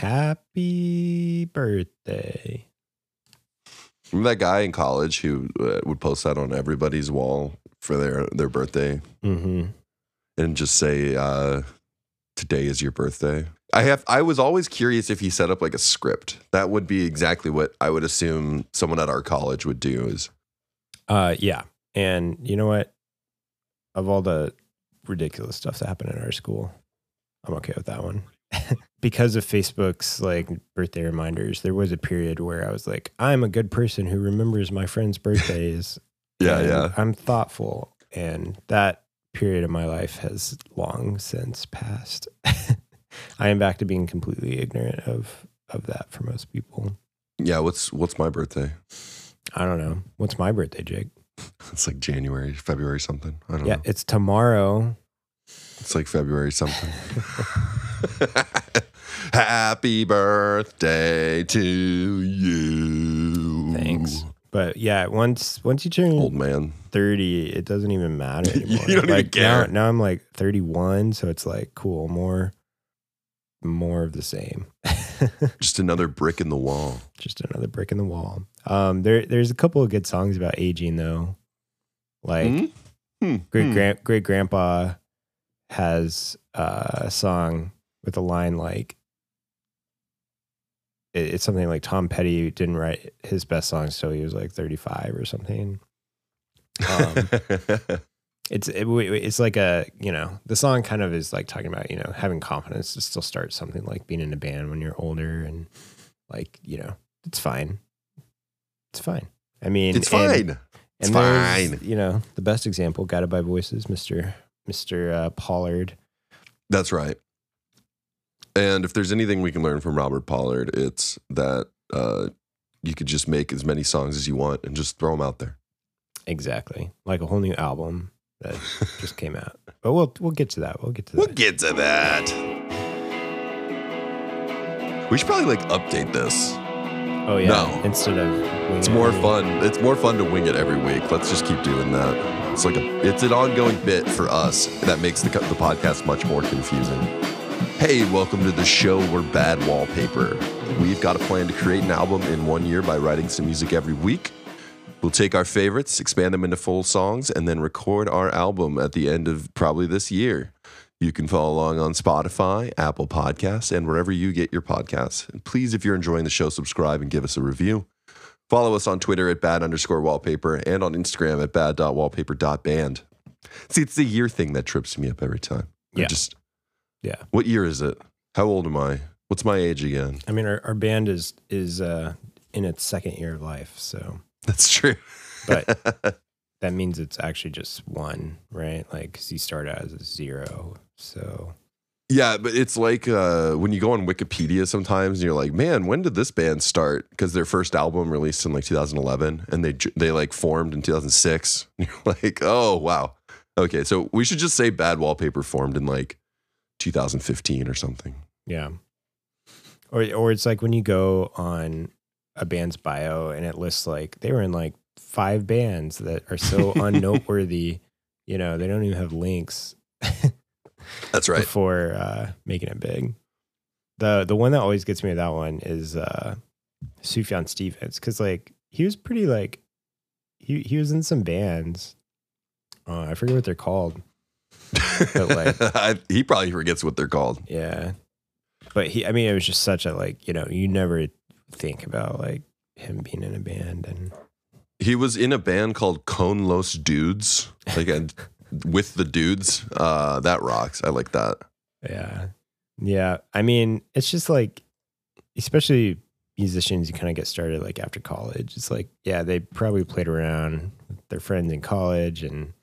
Happy birthday. Remember that guy in college who uh, would post that on everybody's wall for their their birthday Mm-hmm. and just say, uh, "Today is your birthday." I have. I was always curious if he set up like a script. That would be exactly what I would assume someone at our college would do. Is Uh, yeah. And you know what? Of all the ridiculous stuff that happened in our school, I'm okay with that one. because of Facebook's like birthday reminders, there was a period where I was like, I'm a good person who remembers my friends' birthdays. yeah, yeah. I'm thoughtful. And that period of my life has long since passed. I am back to being completely ignorant of of that for most people. Yeah, what's what's my birthday? I don't know. What's my birthday, Jake? It's like January, February something. I don't Yeah, know. it's tomorrow. It's like February something. Happy birthday to you. Thanks. But yeah, once once you turn Old man. 30, it doesn't even matter You anymore. don't even like care. Now, now I'm like 31, so it's like cool, more more of the same. Just another brick in the wall. Just another brick in the wall. Um there there's a couple of good songs about aging though. Like Hmm? Hmm. great Hmm. grand great grandpa has a song with a line like it's something like Tom Petty didn't write his best songs till he was like 35 or something. Um, It's it, it's like a you know the song kind of is like talking about you know having confidence to still start something like being in a band when you're older and like you know it's fine, it's fine. I mean it's and- fine. It's and there's, fine. You know, the best example, Guided by Voices, Mister Mister uh, Pollard. That's right. And if there's anything we can learn from Robert Pollard, it's that uh, you could just make as many songs as you want and just throw them out there. Exactly, like a whole new album that just came out. But we'll we'll get to that. We'll get to We'll get to that. We should probably like update this. oh yeah, No. instead of It's more fun. It's more fun to wing it every week. Let's just keep doing that. It's like a, it's an ongoing bit for us that makes the the podcast much more confusing. Hey, welcome to the show. We're Bad Wallpaper. We've got a plan to create an album in one year by writing some music every week. We'll take our favorites, expand them into full songs, and then record our album at the end of probably this year. You can follow along on Spotify, Apple Podcasts, and wherever you get your podcasts. And please, if you're enjoying the show, subscribe and give us a review. Follow us on Twitter at bad underscore wallpaper and on Instagram at bad.wallpaper.band. See, it's the year thing that trips me up every time. I Yeah. Just, Yeah. what year is it? How old am I? What's my age again? I mean, our, our band is is uh, in its second year of life, so That's true. But- that means it's actually just one, right? Like, 'cause you start out as a zero, so yeah, but it's like uh, when you go on Wikipedia sometimes and you're like, man, when did this band start? Because their first album released in like 2011 and they they like formed in 2006. You're like, oh, wow. Okay, so we should just say Bad Wallpaper formed in like 2015 or something. Yeah. Or or it's like when you go on a band's bio and it lists like they were in like five bands that are so unnoteworthy, you know, they don't even have links That's right. before uh, making it big. The the one that always gets me with that one is uh Sufjan Stevens cuz like he was pretty like he he was in some bands. Uh, I forget what they're called. like- I, he probably forgets what they're called. Yeah. But he I mean it was just such a like, you know, you never think about like him being in a band and He was in a band called Cone Los Dudes, like and with the dudes. Uh, that rocks. I like that. yeah. Yeah. I mean, it's just like especially musicians you kind of get started like after college. It's like, yeah, they probably played around with their friends in college and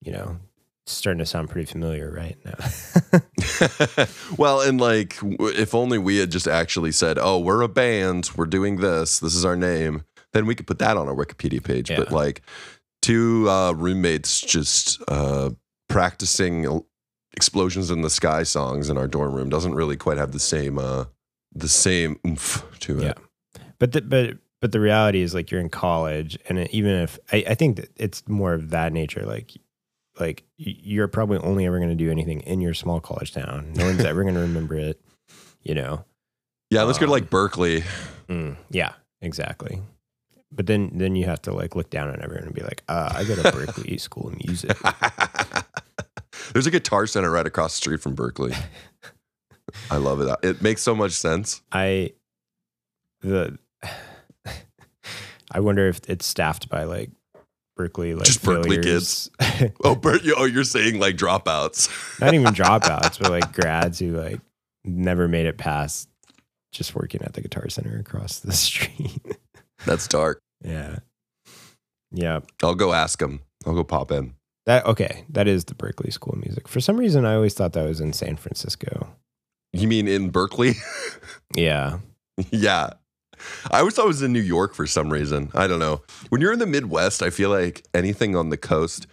you know, starting to sound pretty familiar right now. well, and like, w- if only we had just actually said, "Oh, we're a band. We're doing this. This is our name," then we could put that on our Wikipedia page. But like, two uh, roommates just uh, practicing "Explosions in the Sky" songs in our dorm room doesn't really quite have the same uh, the same oomph to it. Yeah. but the, but but the reality is like you're in college and it- even if I, I think that it's more of that nature like like you're probably only ever going to do anything in your small college town no one's ever going to remember it you know Yeah, let's go to Um, like Berklee. Mm, yeah, exactly. But then then you have to like look down on everyone and be like, uh, I go to Berklee School of Music. There's a guitar center right across the street from Berklee. I love it. It makes so much sense. I the I wonder if it's staffed by like Berklee like Just Berklee failures. Oh, Bert, oh, you're saying like dropouts. Not even dropouts, but like grads who like never made it past just working at the guitar center across the street. That's dark. yeah. Yeah. I'll go ask him. I'll go pop in. That okay. That is the Berklee School of Music. For some reason I always thought that was in San Francisco. You mean in Berkeley? Yeah. yeah. I always thought it was in New York for some reason. I don't know. When you're in the Midwest, I feel like anything on the coast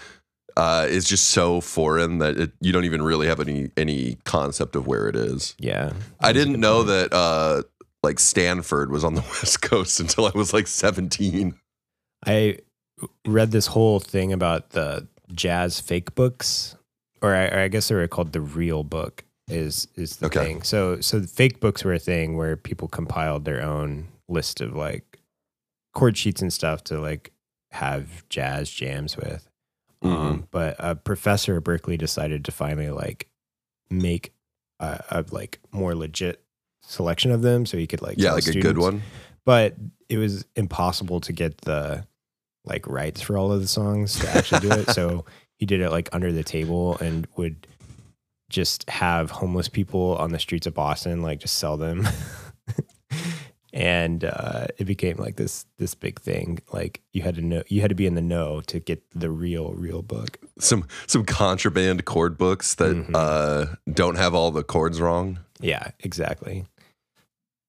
uh, is just so foreign that it, you don't even really have any any concept of where it is. Yeah. I didn't know point. that uh, like Stanford was on the West Coast until I was like 17. I read this whole thing about the jazz fake books, or I, or I guess they were called the real book. Is is the Okay. thing? So so the fake books were a thing where people compiled their own list of like chord sheets and stuff to like have jazz jams with. Mm-hmm. Um, but a professor at Berklee decided to finally like make a, a like more legit selection of them, so he could like yeah, like a good one. but it was impossible to get the like rights for all of the songs to actually do it. So he did it like under the table and would just have homeless people on the streets of Boston like just sell them. and uh, it became like this this big thing. Like you had to know you had to be in the know to get the real real book. Some some contraband chord books that Mhm. uh, don't have all the chords wrong. Yeah, exactly.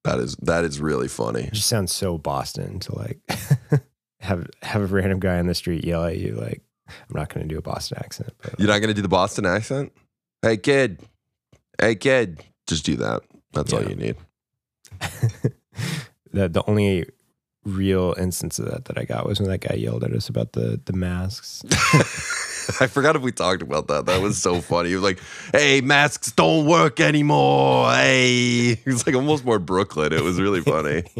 That is that is really funny. It just sounds so Boston to like have have a random guy on the street yell at you like I'm not going to do a Boston accent, but You're not going to do the Boston accent? Hey kid. Hey kid. Just do that. That's all you need. the the only real instance of that that I got was when that guy yelled at us about the the masks. I forgot if we talked about that. That was so funny. He was like, "Hey, masks don't work anymore." Hey, he was like almost more Brooklyn. It was really funny.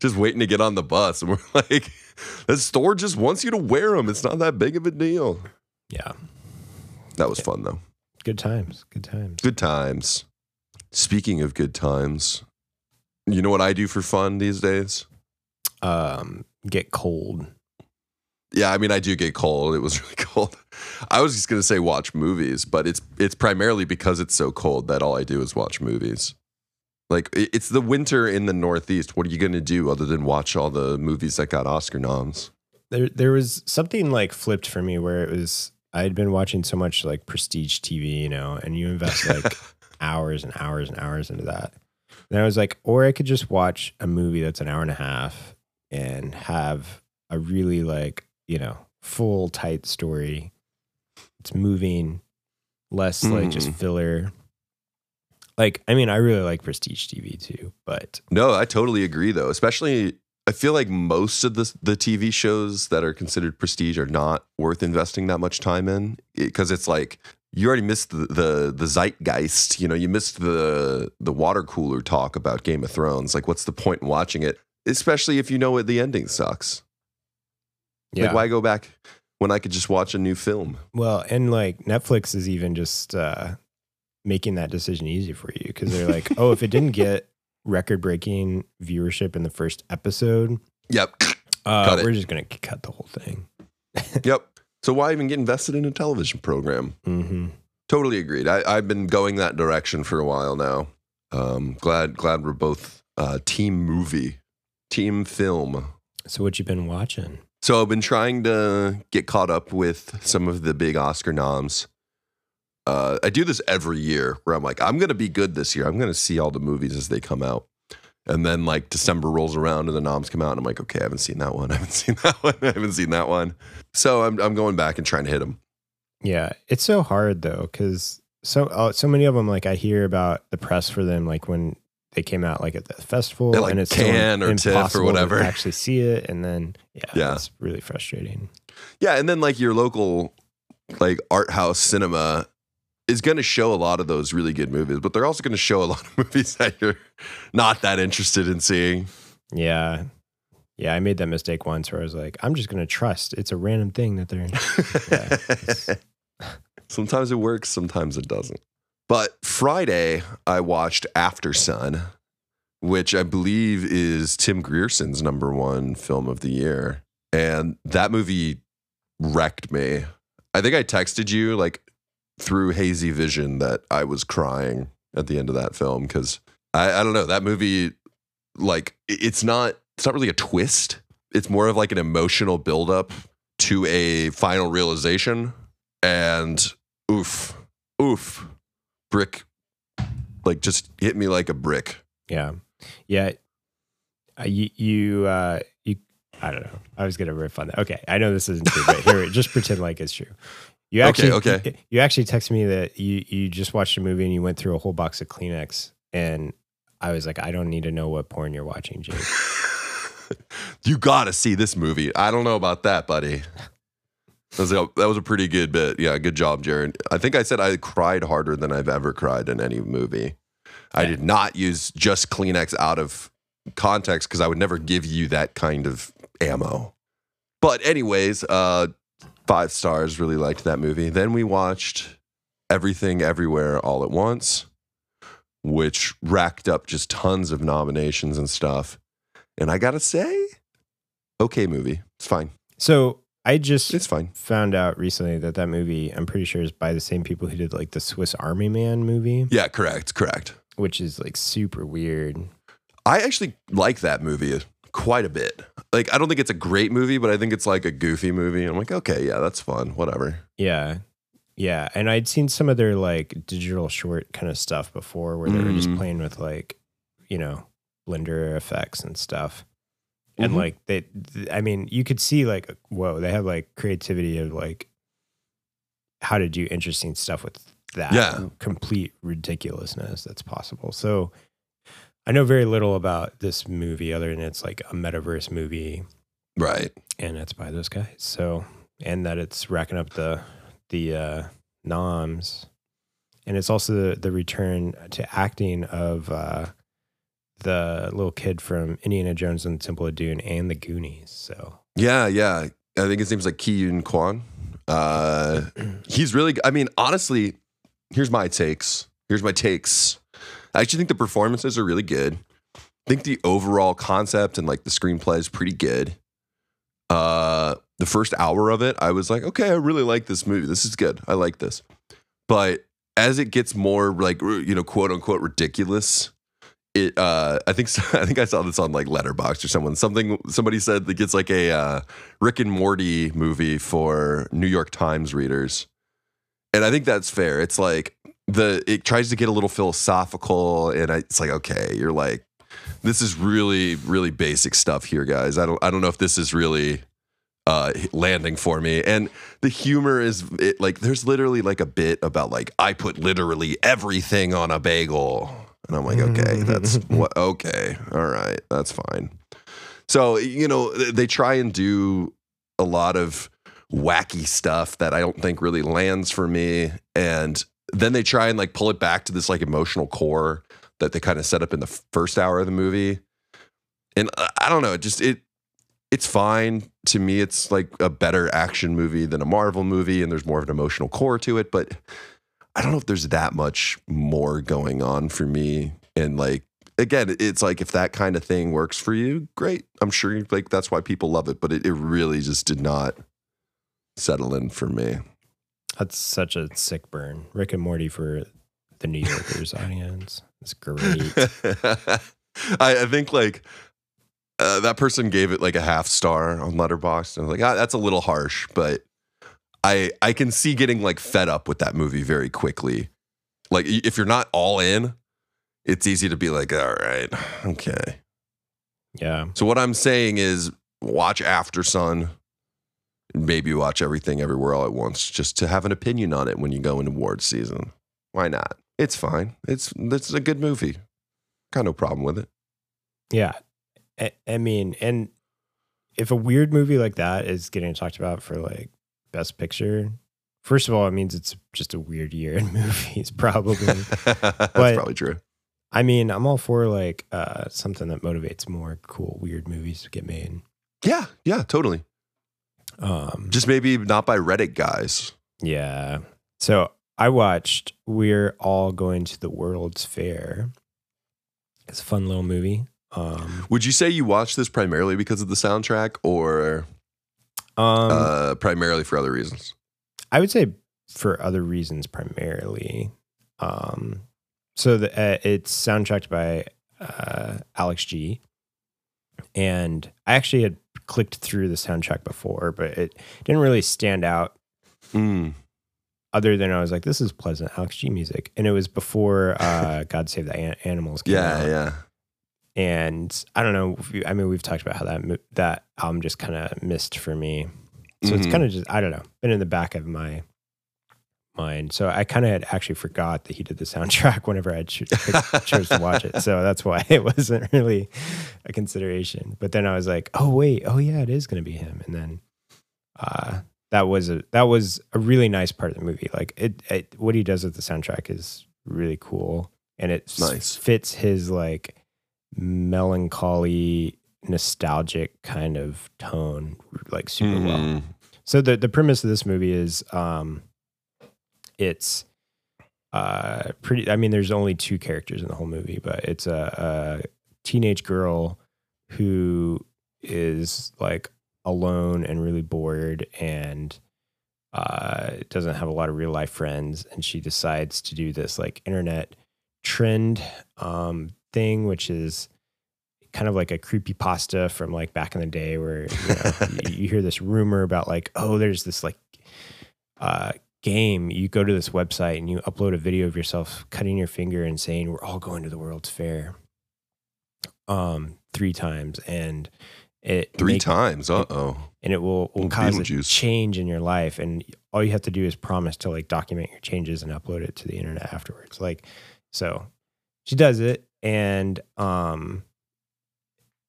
Just waiting to get on the bus, and we're like, "The store just wants you to wear them. It's not that big of a deal." Yeah, That was fun though. good times, good times. Good times. Speaking of good times, you know what I do for fun these days? Um, get cold. Yeah, I mean, I do get cold. It was really cold. I was just gonna say watch movies, but it's it's primarily because it's so cold that all I do is watch movies. Like it's the winter in the Northeast. What are you gonna do other than watch all the movies that got Oscar noms? There there was something like flipped for me where it was I had been watching so much like prestige TV, you know, and you invest like hours and hours and hours into that. And I was like, or I could just watch a movie that's an hour and a half and have a really like, you know, full tight story. It's moving, less like just Mhm. filler. Like, I mean, I really like prestige TV too, but No, I totally agree though. Especially, I feel like most of the the TV shows that are considered prestige are not worth investing that much time in because it's like you already missed the, the the zeitgeist. You know, you missed the the water cooler talk about Game of Thrones. Like, what's the point in watching it? Especially if you know what the ending sucks. Yeah. Like, why go back when I could just watch a new film? Well, and like Netflix is even just uh, making that decision easy for you because they're like, oh, if it didn't get record breaking viewership in the first episode, Yep, uh, we're just going to cut the whole thing. yep. So why even get invested in a television program? hmm Totally agreed. I, I've been going that direction for a while now. Um, glad glad we're both uh, team movie, team film. So, what you been watching? So I've been trying to get caught up with some of the big Oscar noms. Uh, I do this every year where I'm like, I'm gonna be good this year. I'm gonna see all the movies as they come out. And then like December rolls around and the noms come out and I'm like, okay, I haven't seen that one. I haven't seen that one. I haven't seen that one. So I'm I'm going back and trying to hit them. Yeah, it's so hard though because so uh, so many of them like I hear about the press for them like when they came out like at the festival like, and it's Cannes or TIFF or whatever. actually see it and then yeah, Yeah. it's really frustrating. Yeah, and then like your local like art house cinema is going to show a lot of those really good movies, but they're also going to show a lot of movies that you're not that interested in seeing. Yeah. Yeah, I made that mistake once where I was like, I'm just going to trust. It's a random thing that they're. Yeah, sometimes it works, sometimes it doesn't. But Friday, I watched Aftersun, which I believe is Tim Grierson's number one film of the year. And that movie wrecked me. I think I texted you like through hazy vision that I was crying at the end of that film because I, I don't know that movie like it's not it's not really a twist it's more of like an emotional buildup to a final realization and oof oof brick like just hit me like a brick yeah, yeah. Uh, you, you, uh, you. I don't know. I was gonna riff on that. Okay, I know this isn't true, but here, just pretend like it's true. You actually, Okay, okay. You, you actually texted me that you you just watched a movie and you went through a whole box of Kleenex, and I was like, I don't need to know what porn you're watching, Jake. you gotta see this movie. I don't know about that, buddy. That was, a, that was a pretty good bit. Yeah, good job, Jared. I think I said I cried harder than I've ever cried in any movie. I did not use just Kleenex out of context because I would never give you that kind of ammo. But anyways, uh, five stars. Really liked that movie. Then we watched Everything Everywhere All at Once, which racked up just tons of nominations and stuff. And I gotta say, okay movie. It's fine. So I just It's fine. found out recently that that movie, I'm pretty sure, is by the same people who did like the Swiss Army Man movie, Yeah, correct, correct. which is like super weird. I actually like that movie quite a bit. Like, I don't think it's a great movie, but I think it's like a goofy movie. I'm like, okay, yeah, that's fun. Whatever. Yeah. Yeah. And I'd seen some of their like digital short kind of stuff before where they were just Mhm. playing with like, you know, Blender effects and stuff. And Mhm. like they, th- I mean, you could see like, whoa, they have like creativity of like how to do interesting stuff with that Yeah. complete ridiculousness that's possible. So I know very little about this movie other than it's like a metaverse movie Right. and it's by those guys. So and that it's racking up the the uh, noms, and it's also the, the return to acting of uh, the little kid from Indiana Jones and the Temple of Doom and the Goonies. So Yeah, yeah. I think his name's like Ke Huy Quan. Uh, he's really. I mean, honestly, here's my takes. Here's my takes. I actually think the performances are really good. I think the overall concept and like the screenplay is pretty good. Uh, the first hour of it, I was like, okay, I really like this movie. This is good. I like this. But as it gets more like you know, quote unquote ridiculous, it uh I think I think I saw this on like Letterboxd or someone something somebody said that gets like a uh, Rick and Morty movie for New York Times readers. And I think that's fair. It's like the it tries to get a little philosophical and I, it's like okay, you're like this is really really basic stuff here guys. I don't I don't know if this is really uh landing for me. And the humor is it, like there's literally like a bit about like I put literally everything on a bagel. And I'm like, okay, that's what okay. All right, that's fine. So, you know, they try and do a lot of wacky stuff that I don't think really lands for me. And then they try and like pull it back to this like emotional core that they kind of set up in the first hour of the movie. And I don't know, it just it it's fine to me. It's like a better action movie than a Marvel movie, and there's more of an emotional core to it. But I don't know if there's that much more going on for me. And like again, it's like if that kind of thing works for you, great. I'm sure like that's why people love it. But it, it really just did not settle in for me. that's such a sick burn. Rick and Morty for the New Yorkers audience. It's great. I, I think like uh, that person gave it like a half star on Letterboxd, and I was like, ah, that's a little harsh, but I I can see getting like fed up with that movie very quickly. Like if you're not all in, it's easy to be like, all right, okay. Yeah. So what I'm saying is, watch Aftersun. Maybe watch everything everywhere all at once, just to have an opinion on it when you go into awards season. Why not? It's fine. It's it's a good movie. Got no problem with it. Yeah. I, I mean, and if a weird movie like that is getting talked about for like best picture, First of all, it means it's just a weird year in movies, probably. That's But- probably true. I mean, I'm all for like uh, something that motivates more cool, weird movies to get made. Yeah, yeah, totally. Um, Just maybe not by Reddit guys. yeah. So I watched We're All Going to the World's Fair. It's a fun little movie. Um, Would you say you watched this primarily because of the soundtrack or um, uh, primarily for other reasons? I would say for other reasons primarily. Um, so the, uh, it's soundtracked by uh, Alex G. And I actually had clicked through the soundtrack before, but it didn't really stand out Mm. other than I was like, this is pleasant Alex G music. And it was before uh, God Save the An- Animals came Yeah, out. yeah. And I don't know. you- I mean, we've talked about how that that album just kind of missed for me. So it's Mhm. kind of just I don't know, been in the back of my mind. So I kind of had actually forgot that he did the soundtrack whenever I cho- chose to watch it. So that's why it wasn't really a consideration. But then I was like, oh wait, oh yeah, it is going to be him. And then uh, that was a that was a really nice part of the movie. Like it, it what he does with the soundtrack is really cool, and it Nice. fits his like melancholy nostalgic kind of tone like super well Mhm. so the the premise of this movie is um it's uh pretty i mean there's only two characters in the whole movie but it's a, a teenage girl who is like alone and really bored and uh doesn't have a lot of real life friends and she decides to do this like internet trend um thing which is kind of like a creepy pasta from like back in the day where you, know, you, you hear this rumor about like oh there's this like uh game you go to this website and you upload a video of yourself cutting your finger and saying we're all going to the world's fair um three times and it Three make- times. Uh oh. and it will, will cause a change in your life and all you have to do is promise to like document your changes and upload it to the internet afterwards like so she does it and um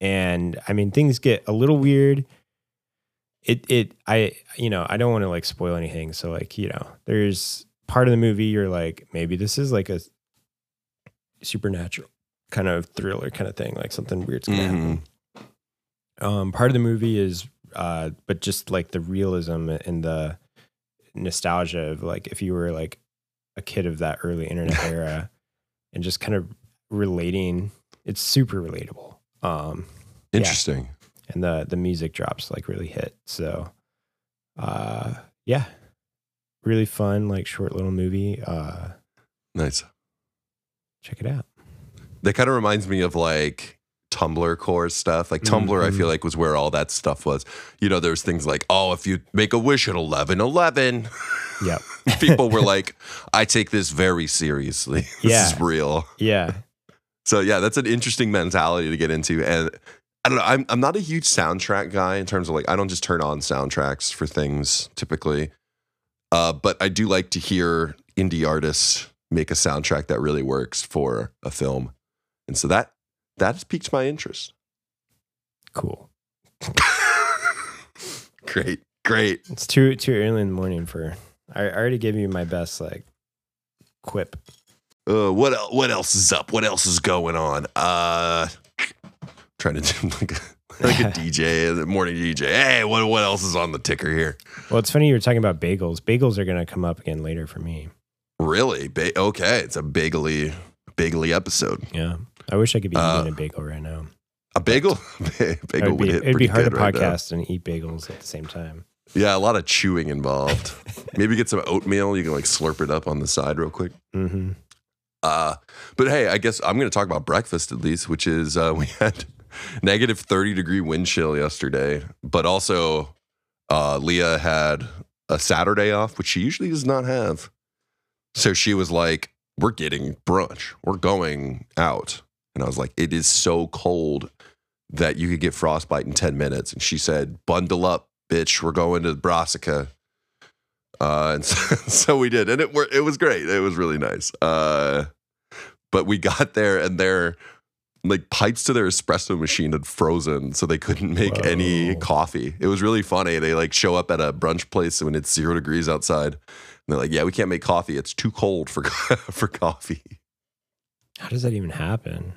and i mean things get a little weird. It it i you know i don't want to like spoil anything so like you know there's part of the movie you're like maybe this is like a supernatural kind of thriller kind of thing like something weird's gonna happen. Um, part of the movie is uh, but just like the realism and the nostalgia of like if you were like a kid of that early internet era and just kind of relating it's super relatable um Interesting. and the the music drops like really hit so uh yeah really fun like short little movie uh Nice. check it out That kind of reminds me of like Tumblr core stuff. Like Tumblr, I Mhm. feel like was where all that stuff was. You know, there's things like, oh, if you make a wish at eleven eleven, yep people were like, I take this very seriously. this Yeah. is real. yeah So yeah, that's an interesting mentality to get into. And I don't know, I'm I'm not a huge soundtrack guy in terms of like I don't just turn on soundtracks for things typically. Uh, but I do like to hear indie artists make a soundtrack that really works for a film. And so that that has piqued my interest. cool great. Great. it's too too early in the morning for i, I already gave you my best like quip Uh, what el- what else is up? What else is going on? Uh trying to do like a, like a DJ, morning DJ. Hey, what what else is on the ticker here? Well, it's funny you were talking about bagels. Bagels are going to come up again later for me. Really? Ba- okay, it's a bagely bagely episode. Yeah. I wish I could be Uh, eating a bagel right now. A bagel, bagel would would be, hit it'd be hard to good right podcast and eat bagels at the same time. Yeah, a lot of chewing involved. Maybe get some oatmeal. You can like slurp it up on the side real quick. hmm Uh, but hey, I guess I'm going to talk about breakfast at least, which is uh, we had negative 30 degree wind chill yesterday, but also uh, Leah had a Saturday off, which she usually does not have. So she was like, We're getting brunch, we're going out. And I was like, It is so cold that you could get frostbite in 10 minutes. And she said, Bundle up, bitch, we're going to Brassica. Uh, and so, so we did, and it it was great. It was really nice. Uh, but we got there, and their like pipes to their espresso machine had frozen, so they couldn't make any coffee. It was really funny. They like show up at a brunch place when it's zero degrees outside. And they're like, "Yeah, we can't make coffee. It's too cold for for coffee." How does that even happen?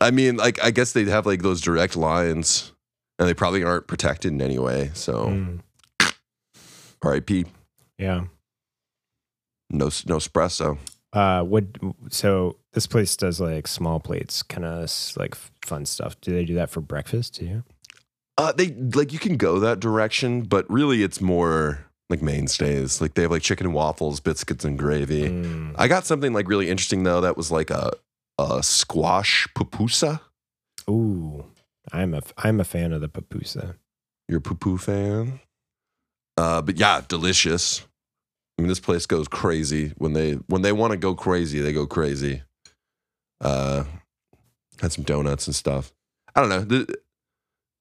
I mean, like I guess they'd have like those direct lines, and they probably aren't protected in any way. So, Mm, R.I.P. yeah. No no espresso. Uh, what? So this place does like small plates, kind of like fun stuff. Do they do that for breakfast too? Uh, they like you can go that direction, but really it's more like mainstays. Like they have like chicken and waffles, biscuits and gravy. Mm, I got something like really interesting though. That was like a a squash pupusa. Ooh, I'm a I'm a fan of the papusa. You're a poo fan. Uh, but yeah, delicious. I mean, this place goes crazy when they when they want to go crazy. They go crazy. Uh, had some donuts and stuff. I don't know.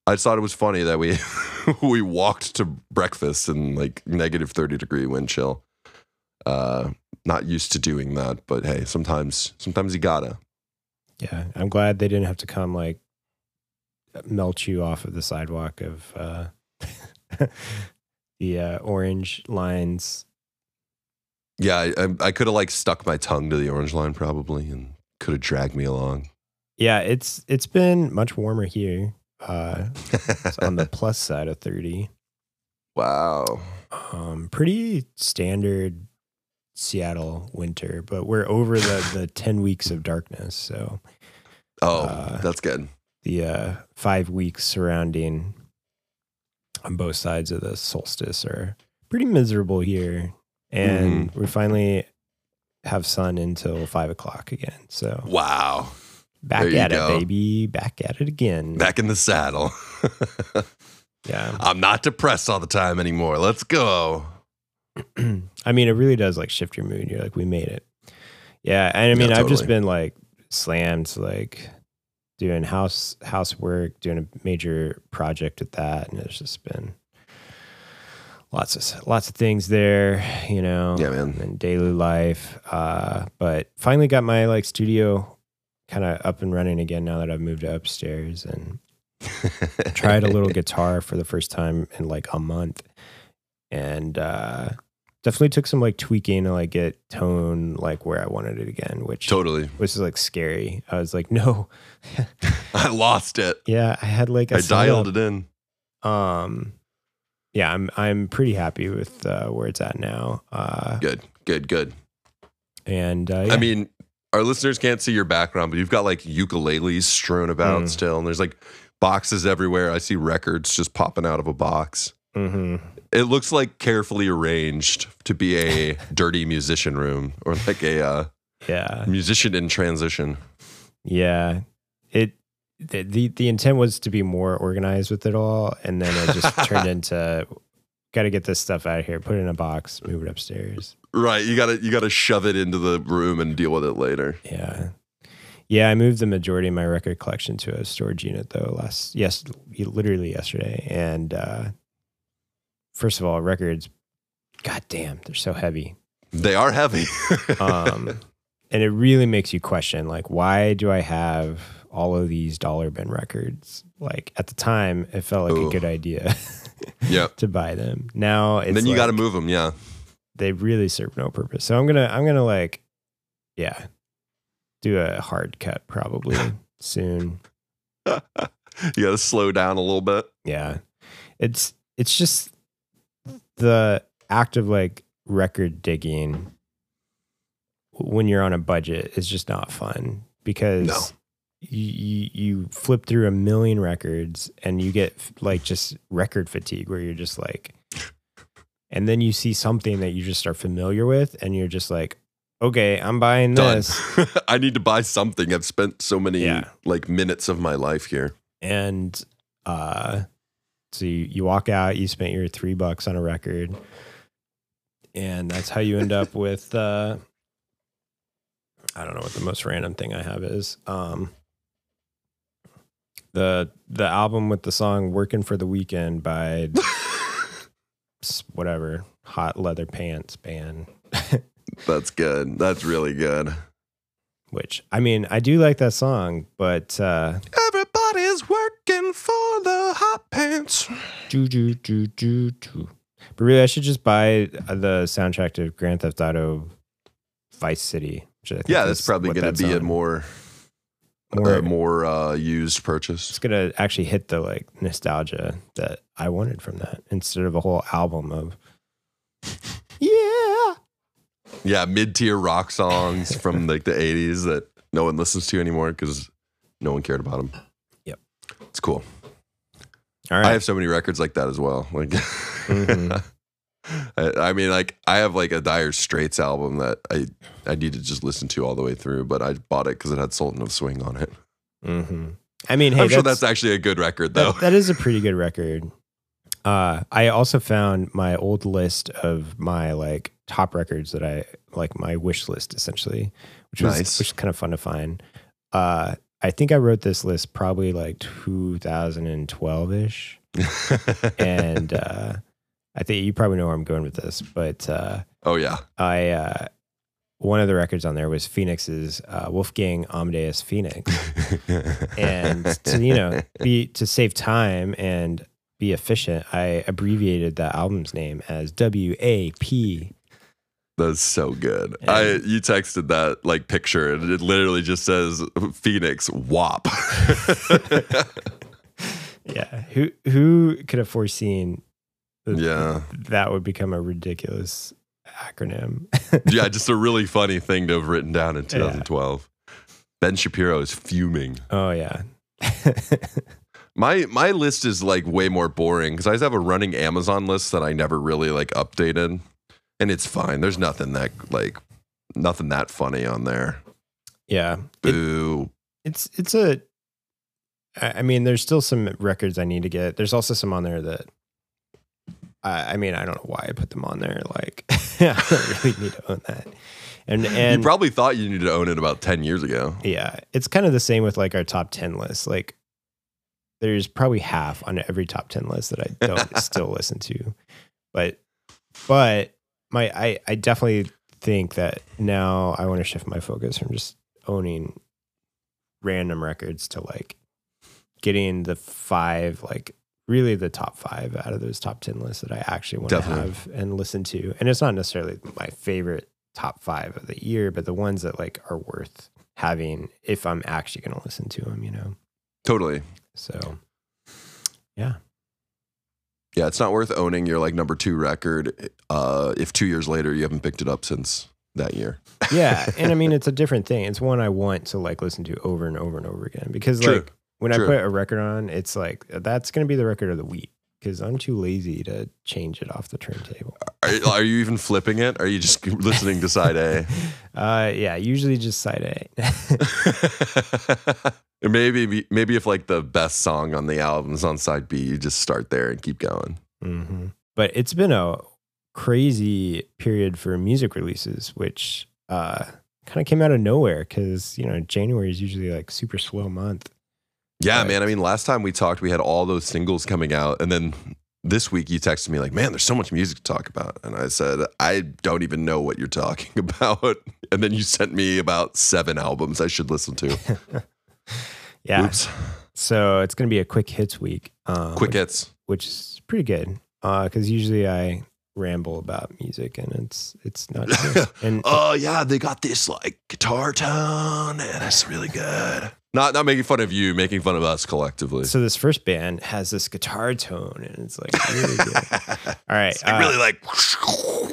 I just thought it was funny that we we walked to breakfast in like negative thirty degree wind chill. Uh, not used to doing that, but hey, sometimes sometimes you gotta. Yeah, I'm glad they didn't have to come like melt you off of the sidewalk of uh, the uh, orange lines. Yeah, I, I, I could have like stuck my tongue to the orange line probably, and could have dragged me along. Yeah, it's it's been much warmer here. Uh, it's on the plus side of 30. wow. Um, pretty standard Seattle winter, but we're over the the 10 weeks of darkness. So Oh, Uh, that's good. the uh, five weeks surrounding on both sides of the solstice are pretty miserable here. And Mm-hmm. we finally have sun until five o'clock again. So Wow. back at it, baby. Back at it again. Back in the saddle. Yeah. I'm not depressed all the time anymore. Let's go. I mean, it really does like shift your mood. You're like, we made it. Yeah. And I mean, Yeah, I've just been like slammed, like doing house housework, doing a major project with that. And it's just been lots of lots of things there, you know. Yeah, man. And daily life. Uh, but finally got my like studio kind of up and running again now that I've moved upstairs and tried a little guitar for the first time in like a month and uh definitely took some like tweaking to like get tone like where i wanted it again which totally. which is like scary i was like no I lost it. yeah i had like a I dialed it in. um yeah i'm i'm pretty happy with uh where it's at now uh Good, good, good. and uh yeah. I mean, our listeners can't see your background, but you've got like ukuleles strewn about Mm. still, and there's like boxes everywhere. I see records just popping out of a box. mhm. It looks like carefully arranged to be a dirty musician room or like a uh, yeah musician in transition. Yeah, it the, the the intent was to be more organized with it all, and then it just turned into got to get this stuff out of here, put it in a box, move it upstairs. Right. You gotta you gotta shove it into the room and deal with it later. Yeah, yeah. I moved the majority of my record collection to a storage unit though last yes, literally yesterday, and uh, first of all, records, god damn, they're so heavy. They are heavy. um, and it really makes you question like why do i have all of these dollar bin records like at the time it felt like Ooh. a good idea Yep. to buy them now it's and then you like, got to move them. Yeah. they really serve no purpose so i'm gonna i'm gonna like yeah do a hard cut probably soon you got to slow down a little bit. yeah it's it's just the act of like record digging when you're on a budget is just not fun because No. You, you you flip through a million records and you get like just record fatigue where you're just like and then you see something that you just are familiar with and you're just like okay i'm buying Done. this I need to buy something. I've spent so many Yeah. like minutes of my life here. and uh so you, you walk out you spent your three bucks on a record and that's how you end up with uh i don't know what the most random thing i have is um the the album with the song working for the weekend by whatever hot leather pants band That's good. That's really good. which I mean, I do like that song, but uh, Everybody's working for the hot pants. do do do do do. But really, I should just buy the soundtrack to Grand Theft Auto Vice City. which I think Yeah, that's probably going to be a more More- a more uh, used purchase. It's gonna actually hit the like nostalgia that I wanted from that instead of a whole album of yeah. Yeah, mid tier rock songs from like the 80s that no one listens to anymore because no one cared about them. Yep. It's cool. All right. I have so many records like that as well. Like, Mhm. I, I mean, like I have like a Dire Straits album that I I need to just listen to all the way through, but I bought it because it had Sultan of Swing on it. hmm I mean, hey, I'm sure that's, that's actually a good record though. that, that is a pretty good record. Uh, I also found my old list of my like top records that I like my wish list essentially, which was Nice. which is kind of fun to find. Uh, I think I wrote this list probably like 2012 ish, and uh, I think you probably know where I'm going with this, but uh, oh yeah, I uh, one of the records on there was Phoenix's uh, Wolfgang Amadeus Phoenix. and to you know be to save time and be efficient i abbreviated that album's name as w-a-p That's so good. Yeah. I you texted that like picture and it literally just says Phoenix WAP. yeah who who could have foreseen yeah. that would become a ridiculous acronym Yeah, just a really funny thing to have written down in 2012. Ben Shapiro is fuming. oh yeah My my list is like way more boring because I just have a running Amazon list that I never really like updated, and it's fine. There's nothing that like nothing that funny on there. yeah it, Boo. it's it's a I mean, there's still some records I need to get. There's also some on there that I, I mean, I don't know why I put them on there. Like, I don't really need to own that. And and you probably thought you needed to own it about ten years ago. yeah, it's kind of the same with like our top ten list. Like, there's probably half on every top ten list that I don't still listen to, but but my I I definitely think that now I want to shift my focus from just owning random records to like getting the five like really the top five out of those top 10 lists that I actually want Definitely. to have and listen to. And it's not necessarily my favorite top five of the year, but the ones that like are worth having if I'm actually going to listen to them, you know? Totally. So yeah. Yeah, it's not worth owning your like number two record uh, if two years later you haven't picked it up since that year. Yeah. and I mean, it's a different thing. It's one I want to like listen to over and over and over again because True. like when True. I put a record on, it's like that's going to be the record of the week because I'm too lazy to change it off the turntable. Are, are you even flipping it? Are you just listening to side A? Uh, yeah, usually just side A. Or maybe maybe if like the best song on the album is on side B, you just start there and keep going. hmm But it's been a crazy period for music releases, which uh, kind of came out of nowhere because you know January is usually like super slow month. Yeah, Right. man. I mean, last time we talked, we had all those singles coming out, and then this week you texted me like, "Man, there's so much music to talk about," and I said, "I don't even know what you're talking about." And then you sent me about seven albums I should listen to. Yeah, Oops, so it's gonna be a quick hits week. Um, quick which, hits. which is pretty good because usually I ramble about music and it's it's not and Oh yeah, they got this like guitar tone, and it's really good. Not not making fun of you, making fun of us collectively. so this first band has this guitar tone and it's like really good. All right, I uh, really like.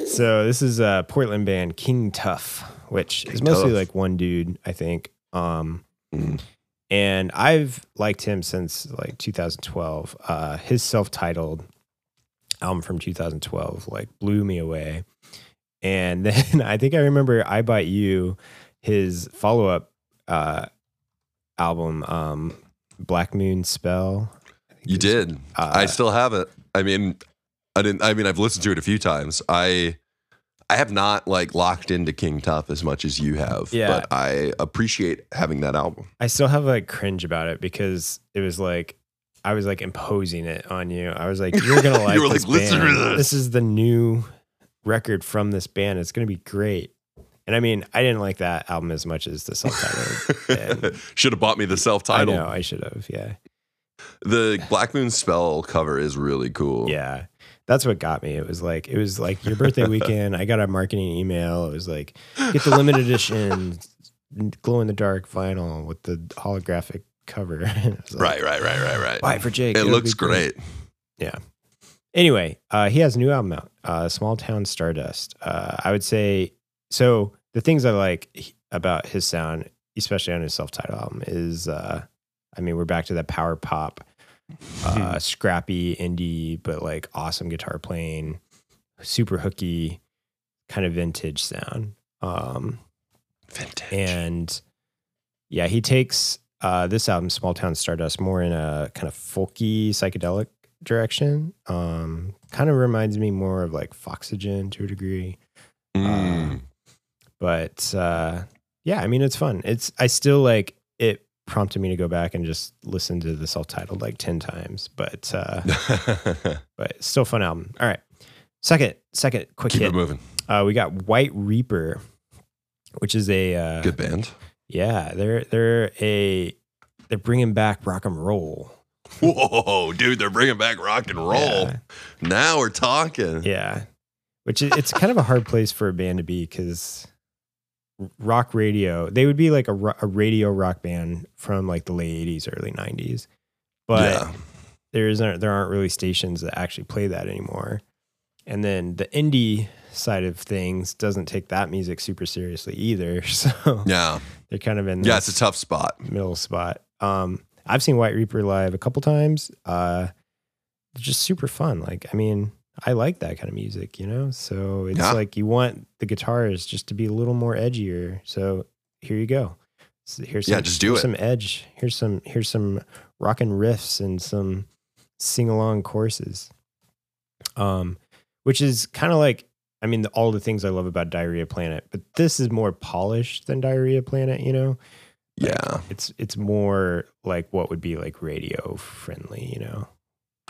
So this is a Portland band, King Tuff, which is mostly Tuff. like one dude, I think. Um, Mm. and I've liked him since like 2012. Uh, his self-titled album from 2012 like blew me away. And then I think I remember I Bought You, his follow-up uh, album, um, Black Moon Spell. You did. Uh, I still have it. I mean, I didn't. I mean, I've listened to it a few times. I, I have not like locked into King Tuff as much as you have. Yeah. But I appreciate having that album. I still have like cringe about it because it was like I was like imposing it on you. I was like, "You're gonna like You were this like, "Listen to band. this." This is the new record from this band. It's gonna be great." And I mean, I didn't like that album as much as the self-titled. Should have bought me the self-titled. know I should have. Yeah, The Black Moon Spell cover is really cool. yeah. That's what got me. It was like it was like your birthday weekend. I got a marketing email. It was like get the limited edition glow in the dark vinyl with the holographic cover. And like, Right, right, right, right, right. Buy it for Jake. It It'll looks be great. Yeah. Anyway, uh, he has a new album out, uh, Small Town Stardust. Uh, I would say so. The things I like about his sound, especially on his self-titled album, is uh, I mean, we're back to that power pop, uh, scrappy indie, but like awesome guitar playing, super hooky, kind of vintage sound. Um, Vintage. and yeah, he takes uh, this album, Small Town Stardust, more in a kind of folky psychedelic direction. Um, kind of reminds me more of like Foxygen to a degree, Mm. but uh, yeah, I mean it's fun. It's I still like it prompted me to go back and just listen to the self-titled like ten times, but uh, but still fun album. All right, second second quick Keep hit. it moving. Uh, we got White Reaper, which is a uh, Good band. Yeah, they're they're a they're bringing back rock and roll. Whoa, dude, they're bringing back rock and roll. Yeah, Now we're talking. yeah. which is, it's kind of a hard place for a band to be because rock radio they would be like a, a radio rock band from like the late 80s early 90s but yeah. there isn't there aren't really stations that actually play that anymore and then the indie side of things doesn't take that music super seriously either so Yeah. they're kind of in Yeah, it's a tough spot. middle spot. Um, I've seen White Reaper live a couple times. Uh, just super fun. Like, I mean, I like that kind of music, you know. So it's Yeah. like you want the guitars just to be a little more edgier. So here you go. Here's Yeah, some, just do here's it. Some edge. Here's some here's some rockin' riffs and some sing along courses. Um, which is kind of like I mean, the, all the things I love about Diarrhea Planet, but this is more polished than Diarrhea Planet, you know Like, Yeah. it's it's more like what would be like radio friendly, you know.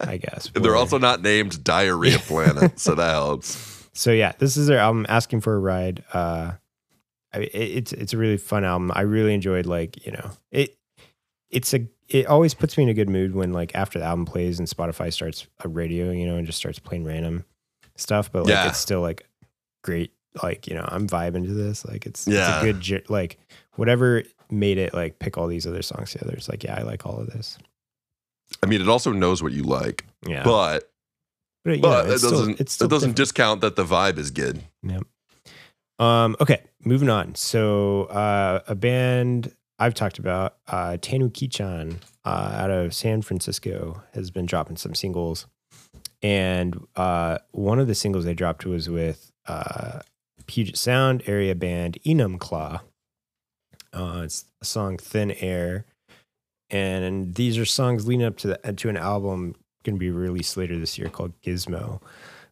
I guess. They're also not named Diarrhea Planet, so that helps. so yeah. This is their album, "Asking for a Ride." Uh, I, it, it's it's a really fun album. I really enjoyed like you know it. It's a it always puts me in a good mood when like after the album plays and Spotify starts a radio, you know, and just starts playing random stuff. But like Yeah. it's still like great. Like you know, I'm vibing to this. Like it's Yeah. it's a good like whatever made it like pick all these other songs together. It's like yeah, I like all of this. I mean, it also knows what you like, Yeah, but but, but know, it doesn't it's still it doesn't different. discount that the vibe is good. Yeah. Um, okay, moving on. So uh, a band I've talked about, uh, Tanukichan, uh, out of San Francisco, has been dropping some singles, and uh, one of the singles they dropped was with uh, Puget Sound area band Enumclaw. Uh, it's a song "Thin Air," and these are songs leading up to the, to an album going to be released later this year called Gizmo.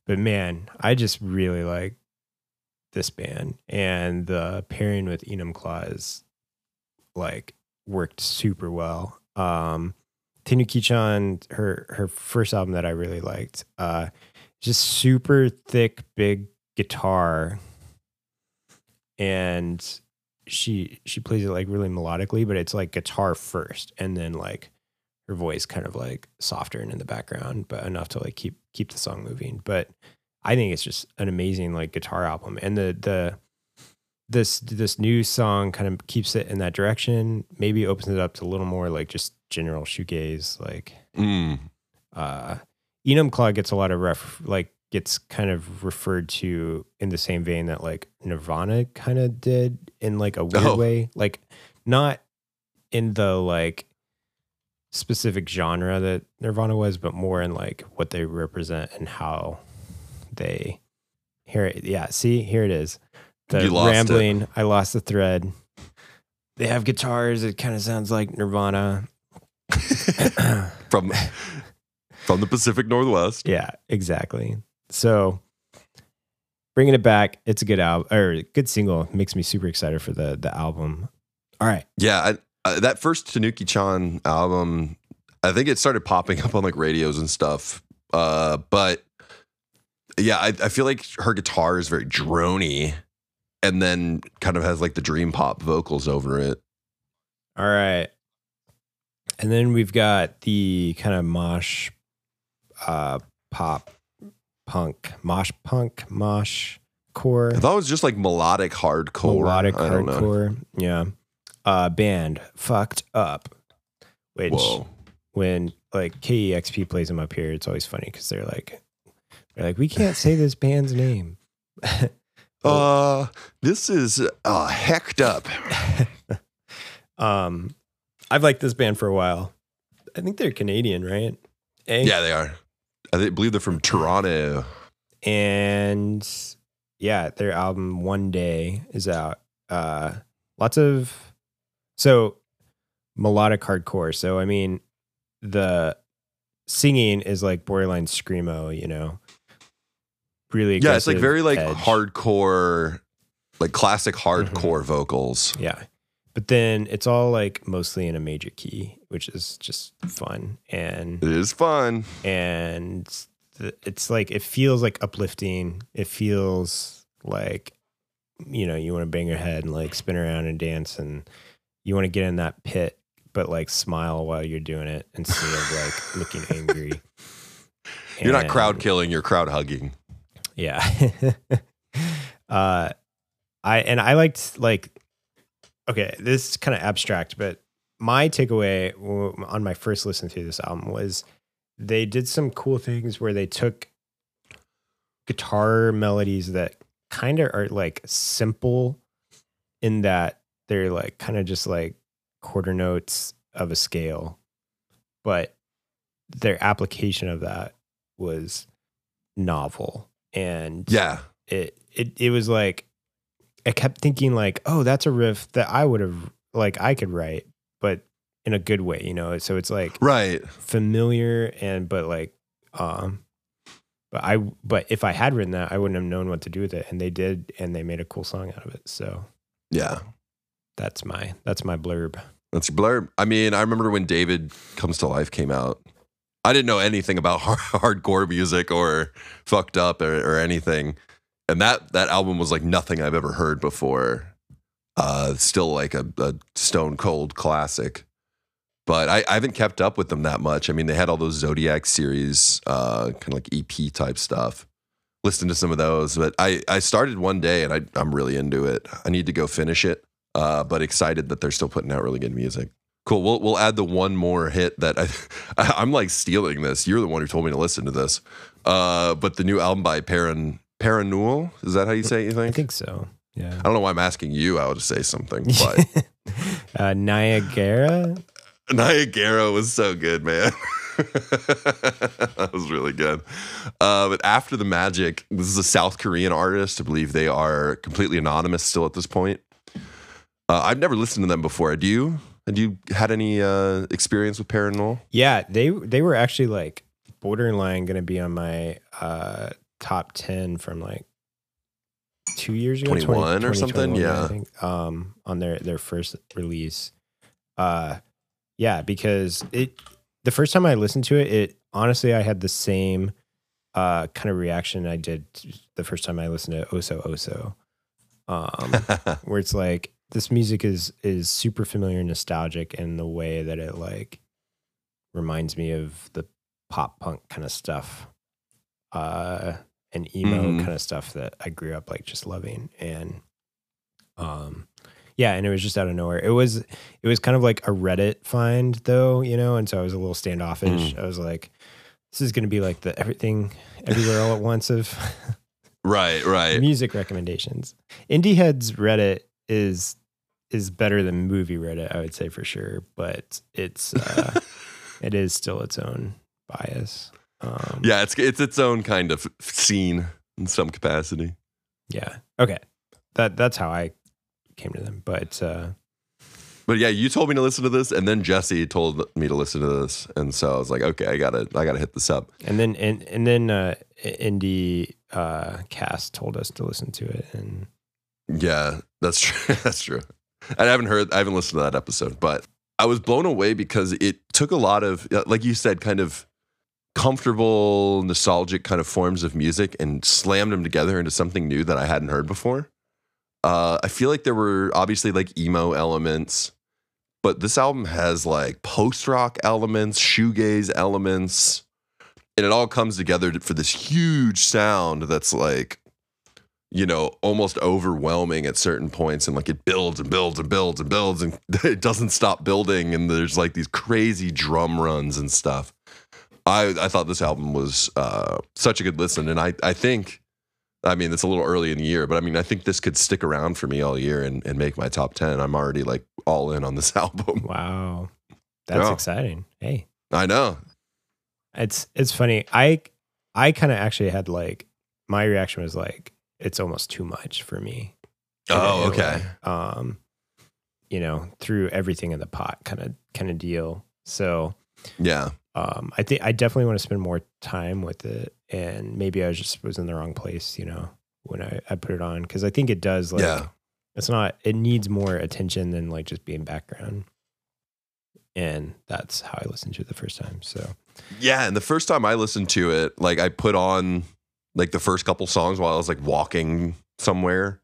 But man, I just really like this band and the pairing with Enumclaw is like worked super well. Um Tanukichan, her her first album that I really liked, uh just super thick, big guitar. And she she plays it like really melodically, but it's like guitar first and then like her voice kind of like softer and in the background, but enough to like keep keep the song moving. But I think it's just an amazing like guitar album, and the the this this new song kind of keeps it in that direction. Maybe opens it up to a little more like just general shoegaze. Like Mm. uh, Enumclaw gets a lot of ref like gets kind of referred to in the same vein that like Nirvana kind of did in like a weird Oh. way, like not in the like specific genre that Nirvana was, but more in like what they represent and how they here it yeah see here it is the lost it. rambling i lost the thread they have guitars it kind of sounds like nirvana From from the Pacific Northwest. yeah exactly so bringing it back it's a good album or good single makes me super excited for the the album all right Yeah, I, uh, that first Tanukichan album, I think it started popping up on like radios and stuff. Uh, but yeah, I, I feel like her guitar is very drony, and then kind of has like the dream pop vocals over it. All right. And then we've got the kind of mosh uh pop punk, mosh punk, mosh core, I thought it was just like melodic hardcore. melodic I hardcore. Yeah. Uh band fucked up. Which Whoa. when like KEXP plays them up here, it's always funny because they're like they're like, we can't say this band's name. Uh, this is uh hecked up. um I've liked this band for a while. I think they're Canadian, right? Eh? Yeah, they are. I believe they're from Toronto. and yeah, their album One Day is out. Uh lots of so melodic hardcore. So I mean the singing is like borderline screamo, you know. Really Yeah, it's like very like edge. hardcore, like classic Mm-hmm. hardcore vocals. Yeah. But then it's all like mostly in a major key, which is just fun and It is fun. and it's like it feels like uplifting. It feels like you know you want to bang your head and like spin around and dance, and you want to get in that pit, but like smile while you're doing it instead of like looking angry. You're not crowd killing, you're crowd hugging. Yeah. uh, I and I liked like okay, this is kind of abstract, but my takeaway on my first listen to this album was they did some cool things where they took guitar melodies that kind of are like simple in that they're like kind of just like quarter notes of a scale, but their application of that was novel and Yeah. it it it was like I kept thinking like, oh, that's a riff that I would have like I could write, but in a good way, you know. So it's like Right. familiar and but like um but I but if I had written that, I wouldn't have known what to do with it. And they did and they made a cool song out of it. So Yeah. that's my that's my blurb. That's your blurb. I mean, I remember when David Comes to Life came out. I didn't know anything about hard, hardcore music or fucked up or, or anything. And that that album was like nothing I've ever heard before. Uh still like a, a stone cold classic. But I, I haven't kept up with them that much. I mean, they had all those Zodiac series, uh, kind of like EP type stuff. Listened to some of those, but I, I started one day and I, I'm really into it. I need to go finish it uh, but excited that they're still putting out really good music. Cool. We'll we'll add the one more hit that I, I'm like stealing this. You're the one who told me to listen to this. Uh, but the new album by Paran Parannoul is that how you say it? You think? I think? so. Yeah. I don't know why I'm asking you how to say something, but uh Niagara. Niagara was so good, man. that was really good. Uh, but after the magic, this is a South Korean artist. I believe they are completely anonymous still at this point. Uh, I've never listened to them before. Do you? Had you had any uh, experience with Parannoul? Yeah, they they were actually like borderline going to be on my uh top 10 from like 2 years ago 21 or something? Yeah. I think um on their their first release. Uh yeah, because it the first time I listened to it, it honestly I had the same uh kind of reaction I did the first time I listened to Oso Oso. Um where it's like this music is is super familiar and nostalgic in the way that it like reminds me of the pop punk kind of stuff uh and emo Mhm. kind of stuff that I grew up like just loving and um yeah and it was just out of nowhere it was it was kind of like a reddit find though you know and so I was a little standoffish I was like this is going to be like the everything everywhere all at once of right, right. music recommendations. Indie Heads Reddit is is better than movie Reddit, I would say for sure, but it's uh, it is still its own bias. Um, Yeah, it's it's its own kind of scene in some capacity. yeah. Okay, that that's how I came to them. But uh, But yeah, you told me to listen to this, and then Jesse told me to listen to this, and so I was like, okay, I gotta I gotta hit this up. and then and and then uh, Indie uh, Cast told us to listen to it, and Yeah, that's true. that's true. I haven't heard, I haven't listened to that episode, but I was blown away because it took a lot of, like you said, kind of comfortable, nostalgic kind of forms of music and slammed them together into something new that I hadn't heard before. Uh, I feel like there were obviously like emo elements, but this album has like post rock elements, shoegaze elements, and it all comes together for this huge sound that's like, you know, almost overwhelming at certain points, and like it builds and builds and builds and builds, and it doesn't stop building, and there's like these crazy drum runs and stuff. I I thought this album was uh, such a good listen, and I I think. I mean, it's a little early in the year, but I mean, I think this could stick around for me all year and, and make my top 10. I'm already like all in on this album. Wow. That's Yeah. exciting. Hey. I know. It's it's funny. I I kind of actually had like my reaction was like it's almost too much for me. Oh, okay. way. Um you know, through everything in the pot kind of kind of deal. So, Yeah. um I think I definitely want to spend more time with it and maybe I was just was in the wrong place, you know, when I I put it on cuz I think it does like yeah. it's not it needs more attention than like just being background. And that's how I listened to it the first time. So, Yeah. And the first time I listened to it, like I put on like the first couple songs while I was like walking somewhere,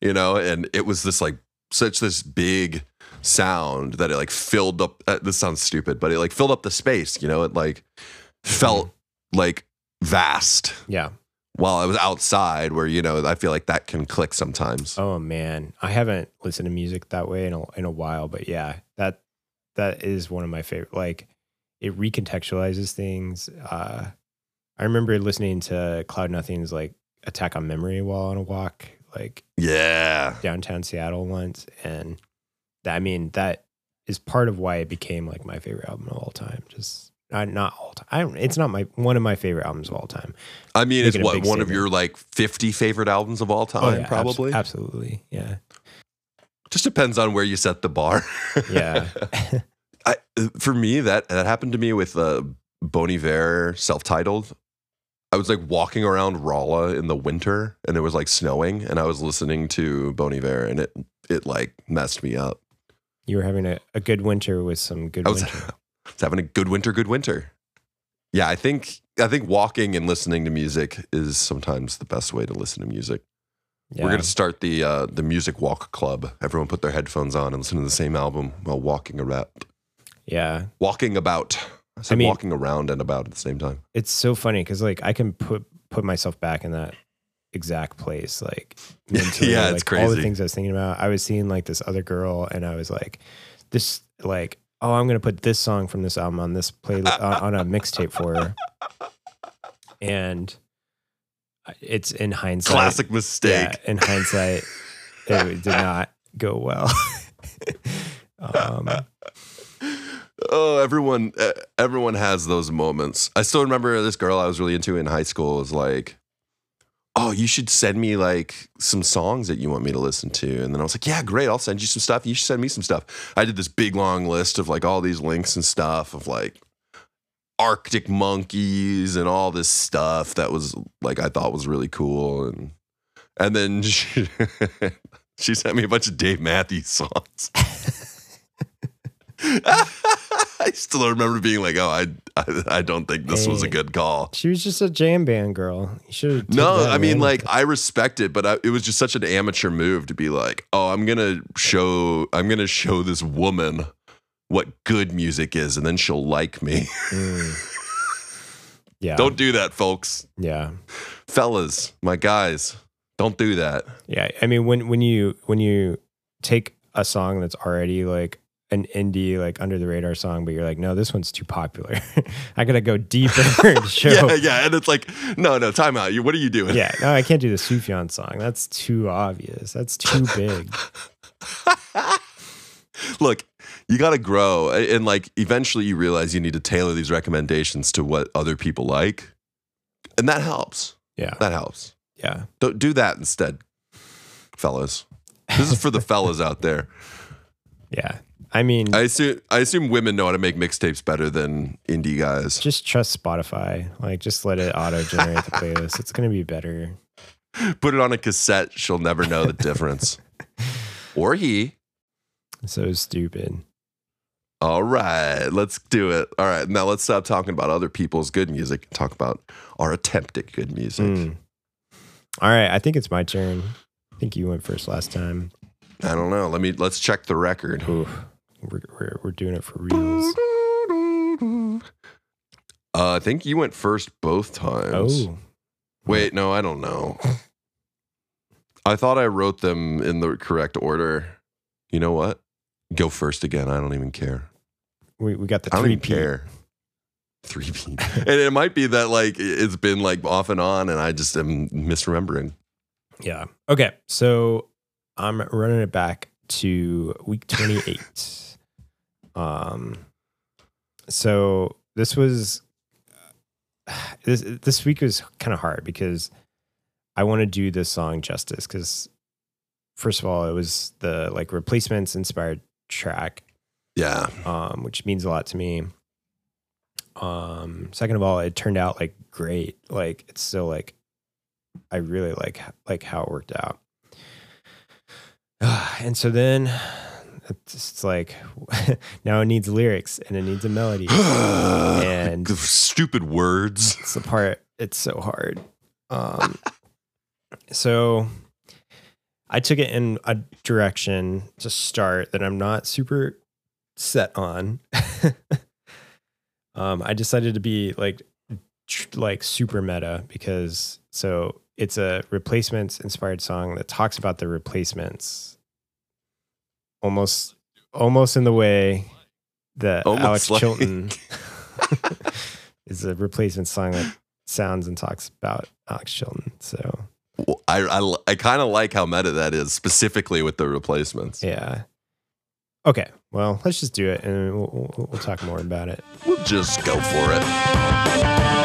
you know, and it was this like such this big sound that it like filled up. Uh, this sounds stupid, but it like filled up the space, you know, it like felt like vast yeah. while I was outside where, you know, I feel like that can click sometimes. Oh man, I haven't listened to music that way in a, in a while, but yeah, that that is one of my favorite. Like it recontextualizes things. Uh, I remember listening to Cloud Nothings' like Attack on Memory while on a walk, like Yeah. downtown Seattle once, and I mean that is part of why it became like my favorite album of all time. Just uh, not all time. I don't, it's not my one of my favorite albums of all time. I mean, it's Making what one of your like 50 favorite albums of all time, Oh, yeah, probably. absolutely, yeah, Just depends on where you set the bar. yeah. I, for me, that that happened to me with uh, Bon Iver self-titled. I was like walking around Rolla in the winter, and it was like snowing, and I was listening to Bon Iver, and it it like messed me up. You were having a, a good winter with some good I was, winter. I was having a good winter, good winter. Yeah, I think I think walking and listening to music is sometimes the best way to listen to music. Yeah. We're gonna start the uh, the music walk club. Everyone put their headphones on and listen to the same album while walking around. yeah. Walking about. I said mean- walking around and about at the same time. It's so funny because like I can put put myself back in that exact place. Like mentally, Yeah, like, it's All the things I was thinking about. I was seeing like this other girl, and I was like, this like, oh, I'm gonna put this song from this album on this playlist on, on a mixtape for her. And it's in hindsight. Classic mistake. Yeah, in hindsight, it did not go well. um, Oh, everyone, uh, everyone has those moments. I still remember this girl I was really into in high school was like, "Oh, you should send me like some songs that you want me to listen to." And then I was like, "Yeah, great. I'll send you some stuff. You should send me some stuff." I did this big long list of like all these links and stuff of like Arctic monkeys and all this stuff that was like I thought was really cool and and then she, she sent me a bunch of Dave Matthews songs. I still remember being like, "Oh, I, I, I don't think this was a good call." she was just a jam band girl. You should. No, I mean, like, I respect it, but I, it was just such an amateur move to be like, "Oh, I'm gonna show, I'm gonna show this woman what good music is, and then she'll like me." Mm. yeah, don't do that, folks, yeah. fellas, my guys. Don't do that. Yeah, I mean when when you when you take a song that's already like an indie like under the radar song, but you're like, no, this one's too popular. I gotta go deeper and show. Yeah, yeah, and it's like, no, no, time out. You, what are you doing? Yeah, no, I can't do the Sufjan song. That's too obvious. That's too big. Look, you got to grow, and like eventually you realize you need to tailor these recommendations to what other people like, and that helps. Yeah, That helps. yeah, Don't do that instead, fellas. This is for the fellas out there. yeah. I mean, I assume I assume women know how to make mixtapes better than indie guys. just trust Spotify. Like, just let it auto generate the playlist. It's gonna be better. Put it on a cassette; she'll never know the difference. or he. So stupid. All right, let's do it. All right, now let's stop talking about other people's good music and talk about our attempt at good music. Mm. All right, I think it's my turn. I think you went first last time. I don't know. Let me let's check the record. Ooh, we're, we're, we're doing it for reals. Uh, I think you went first both times. Oh, Wait, no, I don't know. I thought I wrote them in the correct order. You know what? Go first again. I don't even care. we, we got the three care. Three P. and it might be that like it's been like off and on, and I just am misremembering. Yeah. Okay. So I'm running it back to week 28. Um, so this was this this week was kind of hard because I want to do this song justice because first of all it was the like replacements inspired track Yeah. um, which means a lot to me. Um, second of all, it turned out like great. Like it's still like I really like like how it worked out. and so then it's just like now it needs lyrics and it needs a melody. And- The stupid words. It's the part it's so hard. Um so I took it in a direction to start that I'm not super set on. um I decided to be like tr- like super meta because so it's a replacements inspired song that talks about the replacements almost almost in the way that Almost Alex like- Chilton is a replacement song that sounds and talks about Alex Chilton. So Well, I I, I kind of like how meta that is, specifically with the replacements. yeah. Okay, well, let's just do it, and we'll, we'll, we'll talk more about it. We'll just go for it.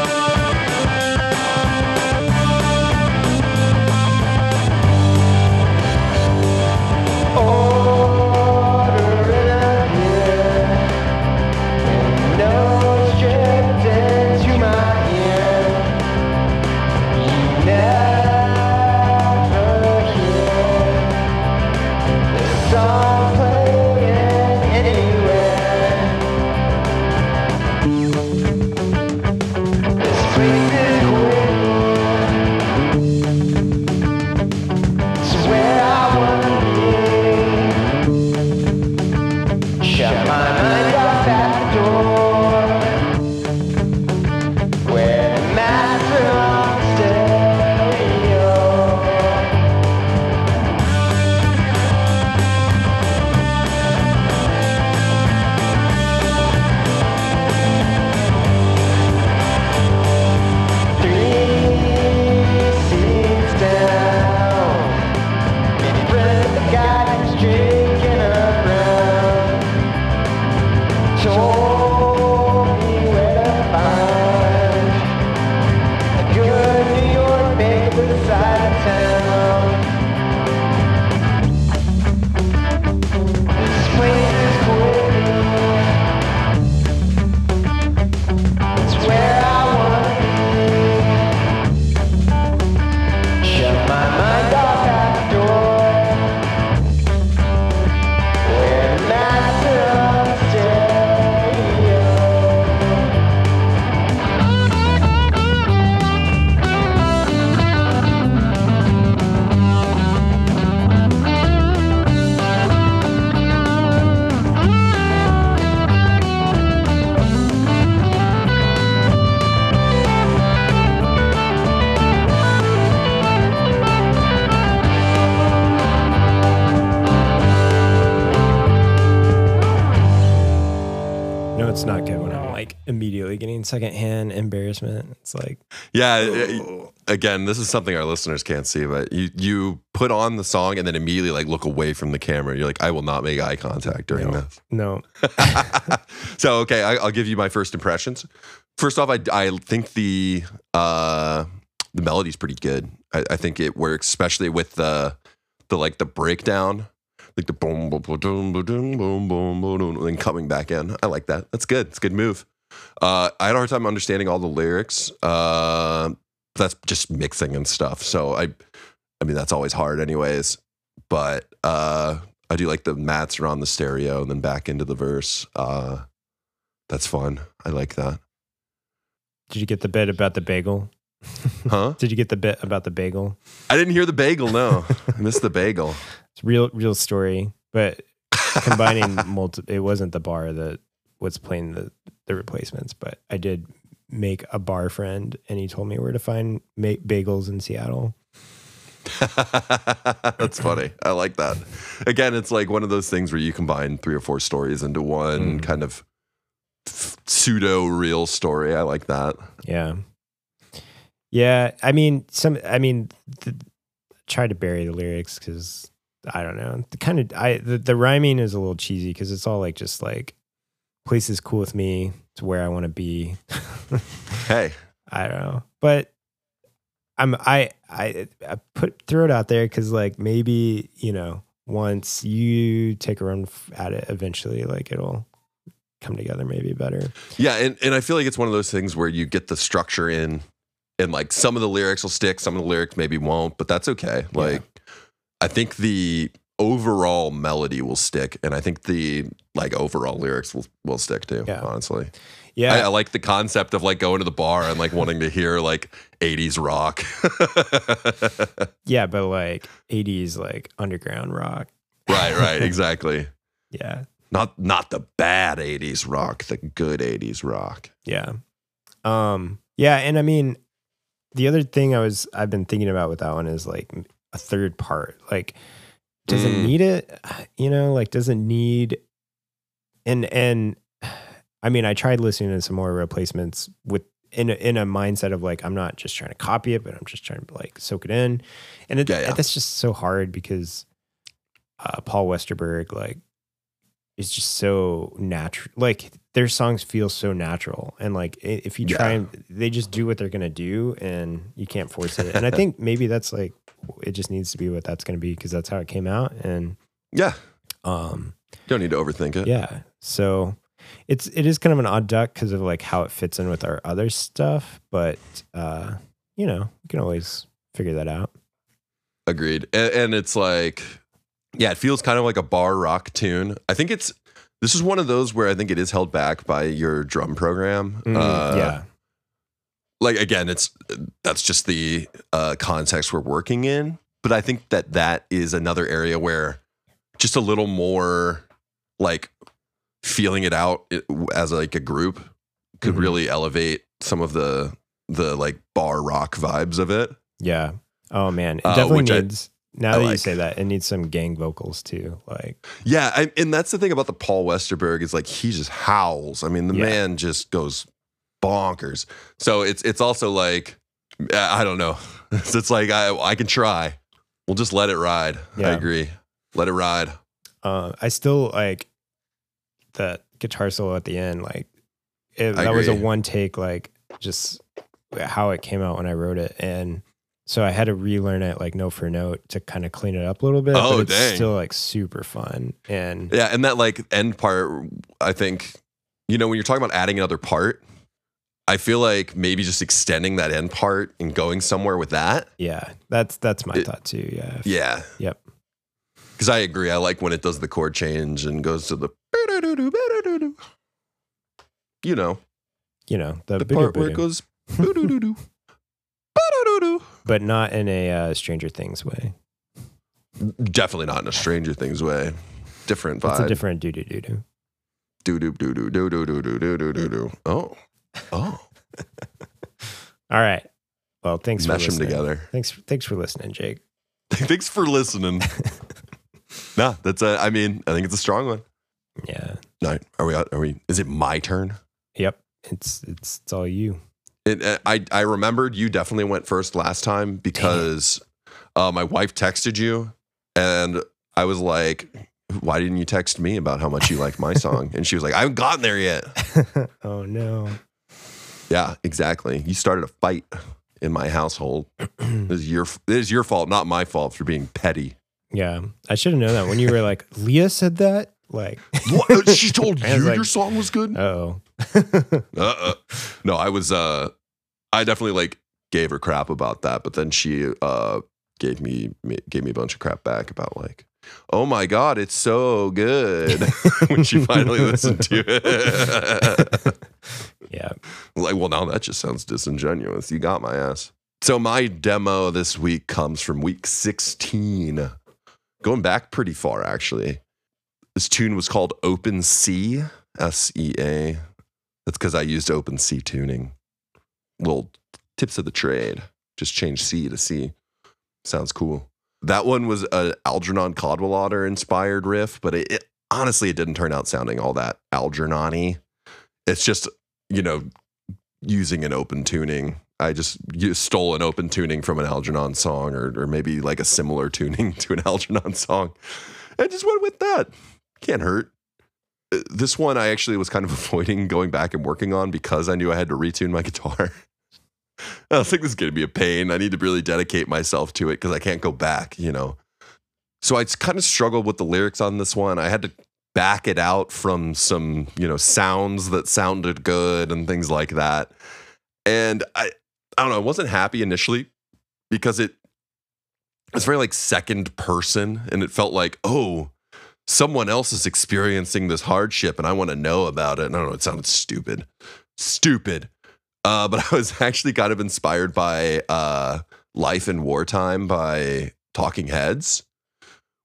Secondhand embarrassment. It's like, Yeah. uh, Again, this is something our listeners can't see, but you you put on the song and then immediately like look away from the camera. You're like, I will not make eye contact during No. this. no, so okay, I, I'll give you my first impressions. First off, I I think the uh the melody's pretty good. I, I think it works, especially with the the like the breakdown, like the boom boom boom boom boom boom boom boom boom, and then coming back in. I like that. That's good. It's a good move. Uh, I had a hard time understanding all the lyrics. Uh, that's just mixing and stuff. So I, I mean that's always hard, anyways. But uh, I do like the mats are on the stereo and then back into the verse. Uh, that's fun. I like that. did you get the bit about the bagel? Huh? Did you get the bit about the bagel? I didn't hear the bagel. No, I missed the bagel. It's real, real story, but combining multi. It wasn't the bar that was playing the the replacements, but I did make a bar friend, and he told me where to find ma- bagels in Seattle. That's funny. I like that. Again, it's like one of those things where you combine three or four stories into one Mm. kind of pseudo real story. I like that. Yeah, yeah. I mean, some. I mean, the, try to bury the lyrics because I don't know. The kind of I the, the rhyming is a little cheesy because it's all like just like place is cool with me. It's where I want to be. Hey, I don't know, but I'm I I, I put throw it out there because like maybe you know once you take a run at it, eventually like it'll come together maybe better. yeah, and, and I feel like it's one of those things where you get the structure in, and like some of the lyrics will stick, some of the lyrics maybe won't, but that's okay. Yeah. Like, I think the overall melody will stick, and I think the like overall lyrics will will stick too. Yeah. Honestly, Yeah, I, I like the concept of like going to the bar and like wanting to hear like 80s rock. yeah, but like '80s like underground rock. right, right, exactly. Yeah, Not not the bad 80s rock, the good 80s rock. yeah, um, yeah, and I mean the other thing I was I've been thinking about with that one is like a third part. Like, does it Mm. need it? You know, like does it need? And and I mean, I tried listening to some more replacements with in a, in a mindset of like I'm not just trying to copy it, but I'm just trying to like soak it in, and it, Yeah, yeah. that's just so hard because uh, Paul Westerberg like is just so natural. Like their songs feel so natural, and like if you try Yeah. and they just do what they're gonna do, and you can't force it. And I think maybe that's like it just needs to be what that's gonna be because that's how it came out, and Yeah, um don't need to overthink it. yeah. So it's it is kind of an odd duck because of like how it fits in with our other stuff, but uh, you know, you can always figure that out. Agreed. And, and it's like, yeah, it feels kind of like a bar rock tune. I think it's, this is one of those where I think it is held back by your drum program. Mm, Uh, yeah. Like, again, it's, that's just the uh, context we're working in. But I think that that is another area where just a little more like feeling it out as like a group could Mhm. really elevate some of the, the like bar rock vibes of it. Yeah. Oh man, it Uh, definitely I- needs. Now I that you say that, it needs some gang vocals too. Like, Yeah, I, and that's the thing about the Paul Westerberg is like he just howls. I mean, the Yeah. man just goes bonkers. So it's it's also like I don't know. It's, it's like I I can try. We'll just let it ride. I agree. Let it ride. uh, I still like that guitar solo at the end. Like, it, that was a one take. Like, just how it came out when I wrote it, and so I had to relearn it like note for note to kind of clean it up a little bit. Oh, but it's dang. still like super fun. And Yeah, and that like end part, I think, you know, when you're talking about adding another part, I feel like maybe just extending that end part and going somewhere with that. yeah, that's that's my It- thought too. Yeah. Yeah. Yep. Because I agree. I like when it does the chord change and goes to the you know, You know the, the part where it goes. But not in a uh, Stranger Things way. Definitely not in a Stranger Things way. Different vibe. It's a different doo doo doo doo. Do do do do do do do do do do do do. Oh, oh. All right. Well, thanks Mesh for them listening. together. Thanks, thanks for listening, Jake. Thanks for listening. nah, that's a. I mean, I think it's a strong one. Yeah. No, are we? Are we? Is it my turn? Yep. It's it's it's all you. It, uh, I I remembered you definitely went first last time because uh, my wife texted you, and I was like, "Why didn't you text me about how much you liked my song?" And she was like, "I haven't gotten there yet." oh no. Yeah, exactly. You started a fight in my household. It is your it is your fault, not my fault for being petty. Yeah. I should have known that when you were like, Leah said that. Like, What? She told you like- your song was good? oh. Uh-uh. No, I was uh I definitely like gave her crap about that, but then she uh gave me gave me a bunch of crap back about like, "Oh my god, it's so good." when she finally listened to it. yeah. Like, well, now that just sounds disingenuous. You got my ass. So my demo this week comes from week 16. Going back pretty far, actually. This tune was called Open C, S E A. That's because I used Open C tuning. Little tips of the trade. Just change C to C. Sounds cool. That one was an Algernon Cadwallader inspired riff, but it, it honestly it didn't turn out sounding all that Algernon-y. It's just, you know, using an open tuning. I just stole an open tuning from an Algernon song or or maybe like a similar tuning to an Algernon song. I just went with that. Can't hurt. Uh, This one I actually was kind of avoiding going back and working on because I knew I had to retune my guitar. I was like, this is going to be a pain. I need to really dedicate myself to it because I can't go back, you know. So I kind of struggled with the lyrics on this one. I had to back it out from some, you know, sounds that sounded good and things like that. And I, I don't know, I wasn't happy initially because it it's very like second person and it felt like, oh, someone else is experiencing this hardship and I want to know about it. And I don't know, it sounded stupid. Stupid. Uh, but I was actually kind of inspired by uh, Life in Wartime by Talking Heads,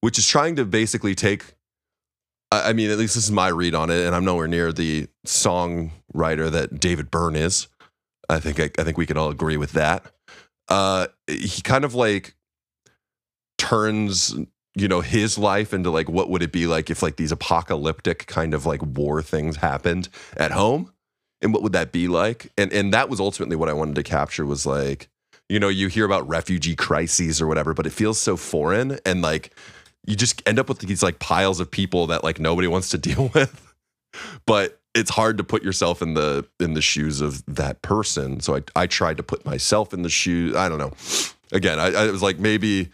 which is trying to basically take. I mean, at least this is my read on it, and I'm nowhere near the songwriter that David Byrne is. I think I, I think we can all agree with that. Uh, he kind of like turns you know his life into like what would it be like if like these apocalyptic kind of like war things happened at home? And what would that be like? And and that was ultimately what i wanted to capture was like you know you hear about refugee crises or whatever but it feels so foreign and like you just end up with these like piles of people that like nobody wants to deal with. But it's hard to put yourself in the in the shoes of that person. So i i tried to put myself in the shoes i don't know. Again i, I was like maybe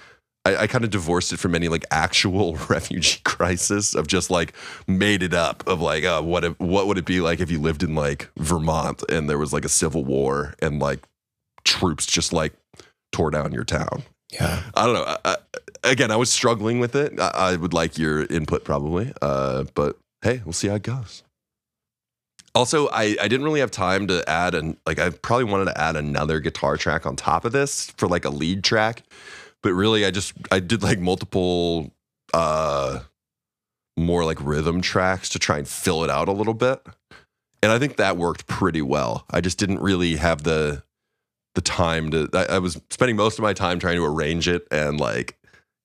I, I kind of divorced it from any like actual refugee crisis of just like made it up of like uh, what if, what would it be like if you lived in like Vermont and there was like a civil war and like troops just like tore down your town. Yeah. I don't know. I, I, again, I was struggling with it. I, I would like your input probably, uh, but hey, we'll see how it goes. Also, I, I didn't really have time to add and like I probably wanted to add another guitar track on top of this for like a lead track but really i just i did like multiple uh more like rhythm tracks to try and fill it out a little bit. And i think that worked pretty well. I just didn't really have the the time to i, I was spending most of my time trying to arrange it and like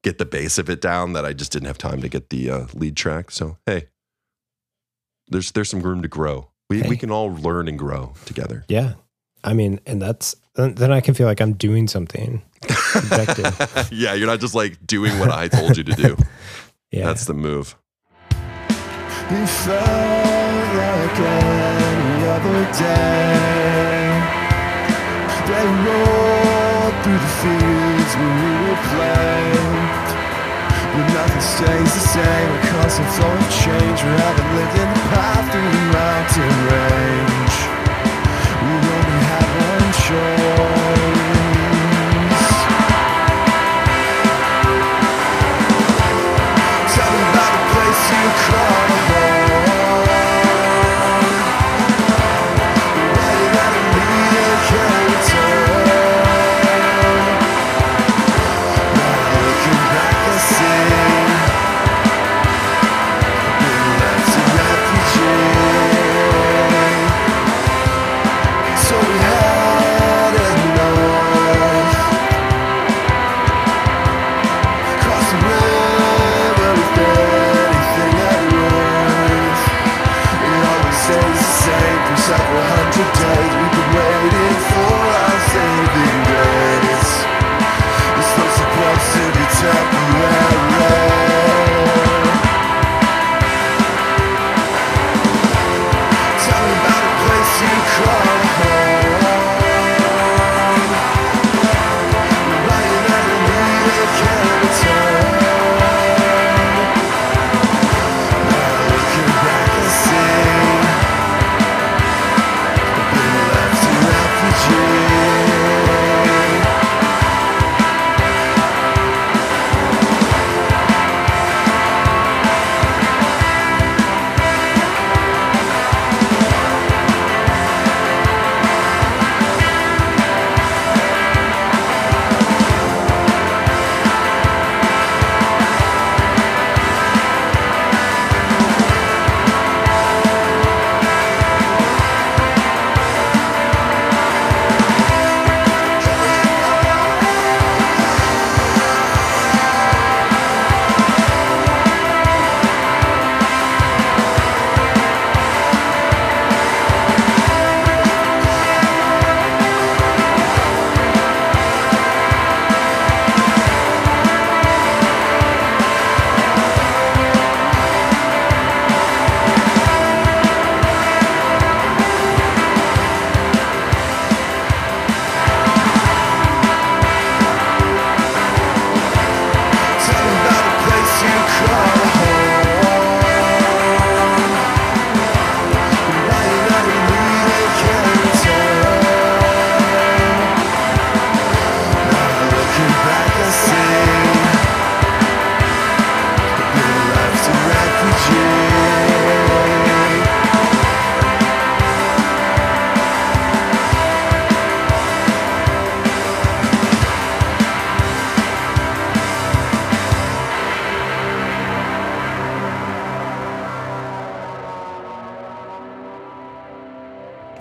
get the base of it down that i just didn't have time to get the uh, lead track. So hey there's there's some room to grow. We, we can all learn and grow together. Yeah. I mean, and that's then, then I can feel like I'm doing something. Yeah you're not just like doing what i told you to do Yeah. that's the move It felt like any other day. They rolled through the fields where we would play. But nothing stays the same, a constant flow of change. We haven't lived in the path through the mountain range. We only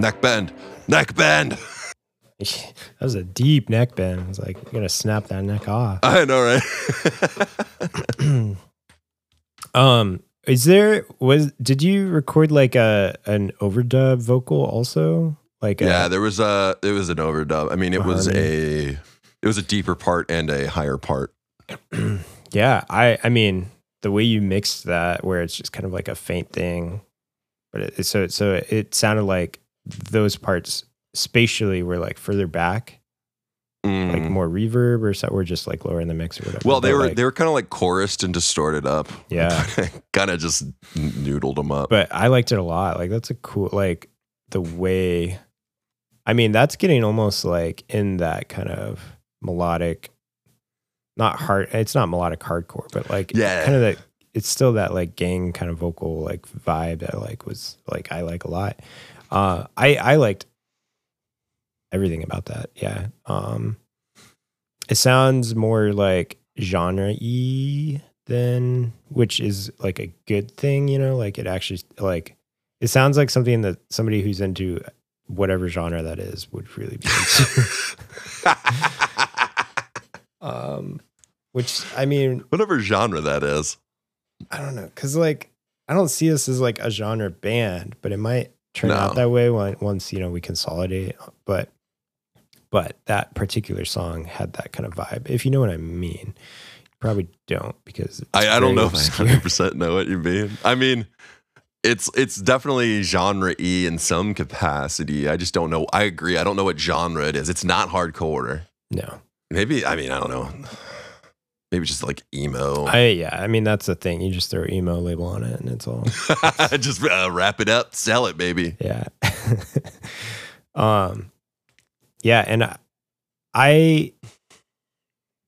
Neck bend. Neck bend. that was a deep neck bend. I was like, you're gonna snap that neck off. I know, right? Um, is there was did you record like a an overdub vocal also? Like yeah, a, there was a there was an overdub. I mean, it was Harmony. a it was a deeper part and a higher part. yeah. I I mean the way you mixed that, where it's just kind of like a faint thing, but it, so so it sounded like those parts spatially were like further back, Mm. like more reverb or so, or just like lower in the mix or whatever. well, they But, were like, they were kind of like chorused and distorted up. yeah. kind of just noodled them up. but I liked it a lot. Like that's a cool like the way I mean, that's getting almost like in that kind of melodic not hard it's not melodic hardcore, but like Yeah. kind of that it's still that like gang kind of vocal like vibe that like was like I like a lot. Uh I I liked everything about that. Yeah. Um it sounds more like genre y than which is like a good thing, you know, like it actually like it sounds like something that somebody who's into whatever genre that is would really be into. um which I mean, Whatever genre that is. I don't know, cuz like I don't see this as like a genre band, but it might turn No. out that way once, you know, we consolidate, but but that particular song had that kind of vibe. If you know what I mean. You probably don't because it's I, I don't know if I 100% know what you mean. I mean, it's it's definitely genre e in some capacity. I just don't know. I agree. I don't know what genre it is. It's not hardcore. No. Maybe I mean I don't know. Maybe just like emo. I yeah, I mean that's the thing. You just throw emo label on it and it's all just uh, wrap it up, sell it, baby. yeah. um yeah, and I, I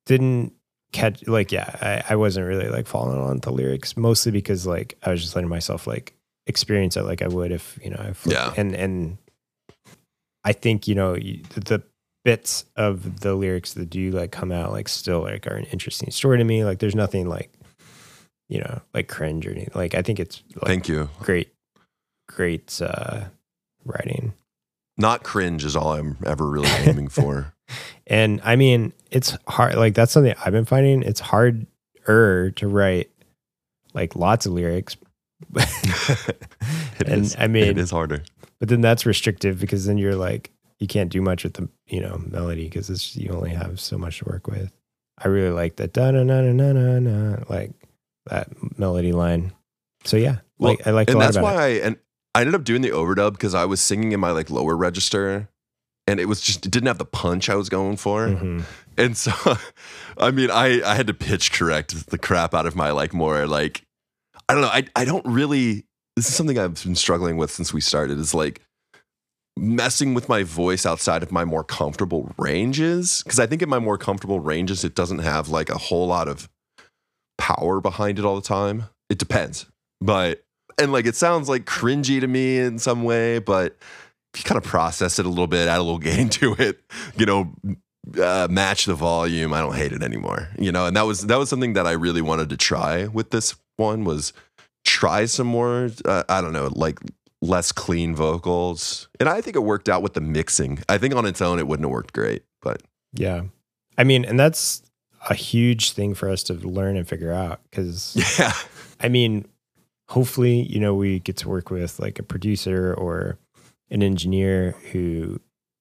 didn't catch like yeah, I, I wasn't really like following on the lyrics mostly because like I was just letting myself like experience it like I would if, you know, I flipped- Yeah. and and I think, you know, the bits of the lyrics that do like come out like still like are an interesting story to me. Like there's nothing like you know, like cringe or anything. Like I think it's like Thank you. great great uh writing. Not cringe is all I'm ever really aiming for. And I mean, it's hard like that's something I've been finding. It's harder to write like lots of lyrics. It and is. I mean it is harder. but then that's restrictive because then you're like you can't do much with the you know melody because it's you only have so much to work with. I really like that da na na na na na like that melody line. So yeah, Well, like I like a and that's why I and I ended up doing the overdub because I was singing in my like lower register, and it was just it didn't have the punch I was going for, it. Mhm. and so I mean I I had to pitch correct the crap out of my like more like I don't know I I don't really this is something I've been struggling with since we started is like messing with my voice outside of my more comfortable ranges because I think in my more comfortable ranges it doesn't have like a whole lot of power behind it all the time. It depends, but and like it sounds like cringy to me in some way, but if you kind of process it a little bit, add a little gain to it, you know, uh, match the volume. I don't hate it anymore, you know. And that was that was something that I really wanted to try with this one was try some more. Uh, I don't know, like less clean vocals, and I think it worked out with the mixing. I think on its own it wouldn't have worked great, but Yeah. I mean, and that's a huge thing for us to learn and figure out because yeah, I mean, hopefully, you know, we get to work with like a producer or an engineer who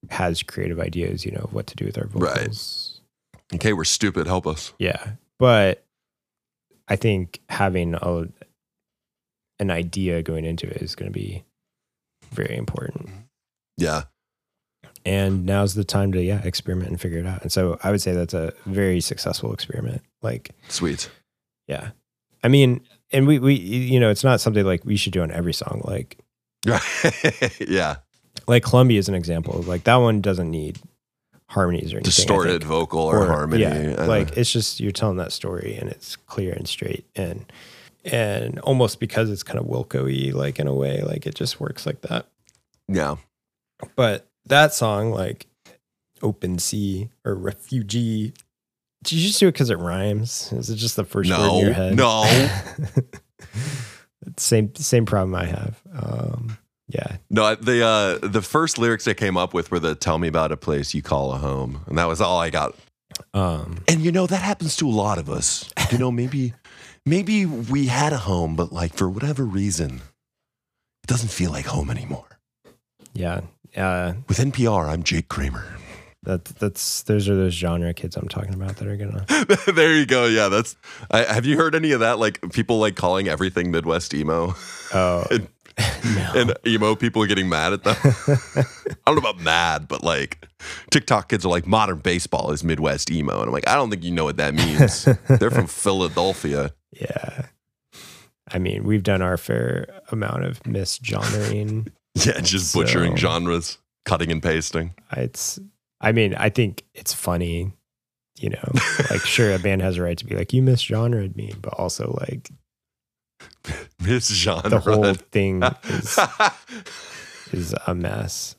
has creative ideas, you know, of what to do with our vocals. Right. okay, we're stupid. Help us. Yeah. But I think having a an idea going into it is going to be very important. Yeah, And now's the time to yeah, experiment and figure it out. And so I would say that's a very successful experiment. Like sweet. Yeah. I mean, and we, we, you know, it's not something like we should do on every song. Like, yeah, like Columbia is an example. Like that one doesn't need harmonies or anything. Distorted vocal or, harmony. Yeah. Like it's just, you're telling that story and it's clear and straight. And, and almost because it's kind of Wilco y, like in a way, like it just works like that. yeah. But that song, like Open Sea or Refugee, did you just do it because it rhymes? Is it just the first word in No, your head? no. same same problem I have. Um, Yeah. No, the uh, the first lyrics I came up with were the "Tell me about a place you call a home," and that was all I got. Um, And you know that happens to a lot of us. You know, maybe maybe we had a home, but like for whatever reason, it doesn't feel like home anymore. yeah. Uh, With NPR, I'm Jake Kramer. that, that's those are those genre kids I'm talking about that are gonna. there you go. Yeah, that's. I, have you heard any of that? Like people like calling everything Midwest emo, Oh, no. and emo people are getting mad at them. I don't know about mad, but like TikTok kids are like modern baseball is Midwest emo, and I'm like, I don't think you know what that means. They're from Philadelphia. Yeah. I mean, we've done our fair amount of misgenrering. Yeah, just butchering genres, cutting and pasting. it's, I mean, I think it's funny, you know, like, sure, a band has a right to be like, you misgenred me, but also, like, Misgenre. the whole thing is, is a mess.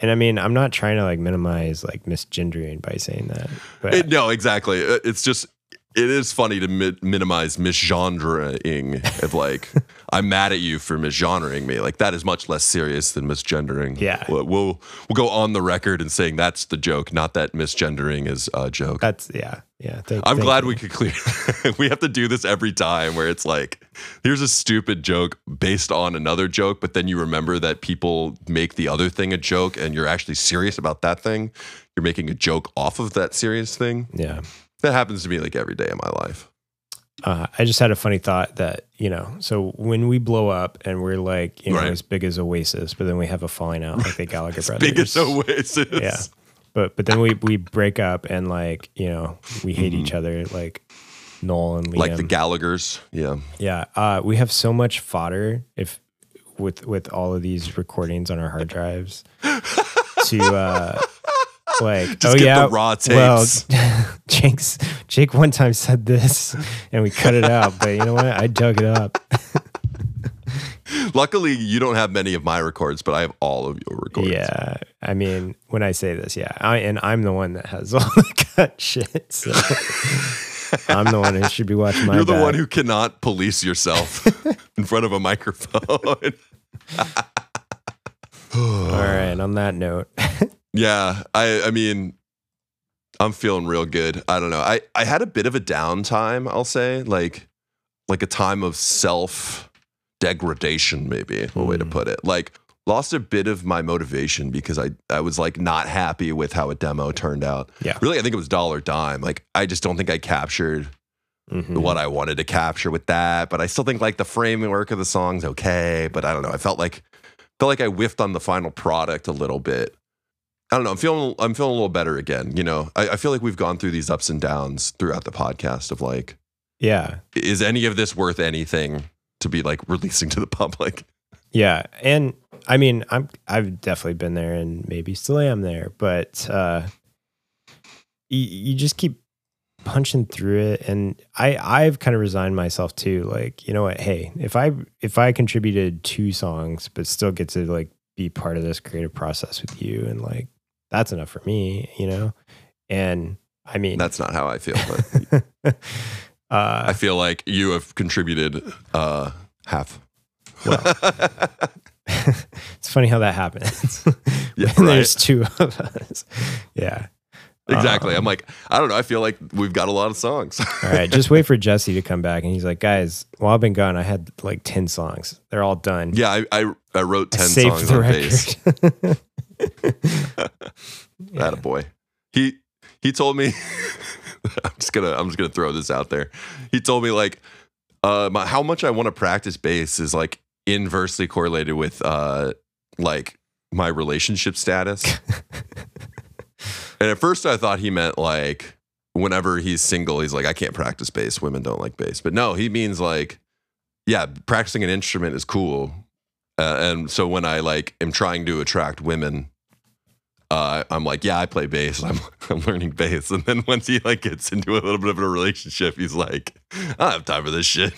And I mean, I'm not trying to like minimize like misgendering by saying that, but It- no, exactly. Uh, it's just it is funny to mi- minimize misgendering of like I'm mad at you for misgendering me. Like that is much less serious than misgendering. Yeah. we'll we'll, we'll go on the record and saying that's the joke, not that misgendering is a joke. that's, yeah, yeah. Thank, I'm thank glad you. we could clear. we have to do this every time where it's like, here's a stupid joke based on another joke, but then you remember that people make the other thing a joke and you're actually serious about that thing. You're making a joke off of that serious thing. Yeah. That happens to me like every day of my life. Uh, I just had a funny thought that, you know, so when we blow up and we're like, you know, Right. as big as Oasis, but then we have a falling out like the Gallagher brothers. Biggest Oasis. Yeah. But but then we we break up and like, you know, we hate each other like Noel and Liam. Mm-hmm. Like the Gallaghers. Yeah. yeah. Uh we have so much fodder if with with all of these recordings on our hard drives to uh like Just oh get yeah the raw well tapes. Jake's Jake one time said this and we cut it out but you know what I dug it up Luckily, you don't have many of my records, but I have all of your records. Yeah, I mean, when I say this, yeah, I, and I'm the one that has all the cut shit. So I'm the one who should be watching my. You're the back. one who cannot police yourself in front of a microphone. All right. On that note, Yeah, I I mean, I'm feeling real good. I don't know. I I had a bit of a downtime. I'll say like like a time of self degradation, maybe a way to Hmm. put it. Like lost a bit of my motivation because I I was like not happy with how a demo turned out. Yeah. really, I think it was dollar dime. Like I just don't think I captured Mhm. what I wanted to capture with that. But I still think like the framework of the song's okay. But I don't know. I felt like felt like I whiffed on the final product a little bit. I don't know. I'm feeling I'm feeling a little better again. You know, I, I feel like we've gone through these ups and downs throughout the podcast of like, yeah, is any of this worth anything to be like releasing to the public? yeah, and I mean, I'm I've definitely been there, and maybe still am there, but uh, you, you just keep punching through it, and I I've kind of resigned myself to like, you know what? Hey, if I if I contributed two songs, but still get to like be part of this creative process with you, and like that's enough for me, you know. And I mean, That's not how I feel. But uh, I feel like you have contributed uh, half. Well, it's funny how that happens. Yeah, right. there's two of us. Yeah. exactly. Um, I'm like, I don't know. I feel like we've got a lot of songs. All right. Just wait for Jesse to come back. And he's like, guys, while I've been gone, I had like 10 songs. They're all done. yeah, I, I I wrote I ten saved songs the on bass. Yeah. That a boy. He he told me I'm just gonna I'm just gonna throw this out there. He told me like uh my, how much I want to practice bass is like inversely correlated with uh like my relationship status. and at first I thought he meant like whenever he's single, he's like, I can't practice bass. Women don't like bass. But no, he means like, yeah, practicing an instrument is cool. Uh, and so when I like am trying to attract women, uh, I'm like, yeah, I play bass. I'm I'm learning bass. And then once he like gets into a little bit of a relationship, he's like, I don't have time for this shit.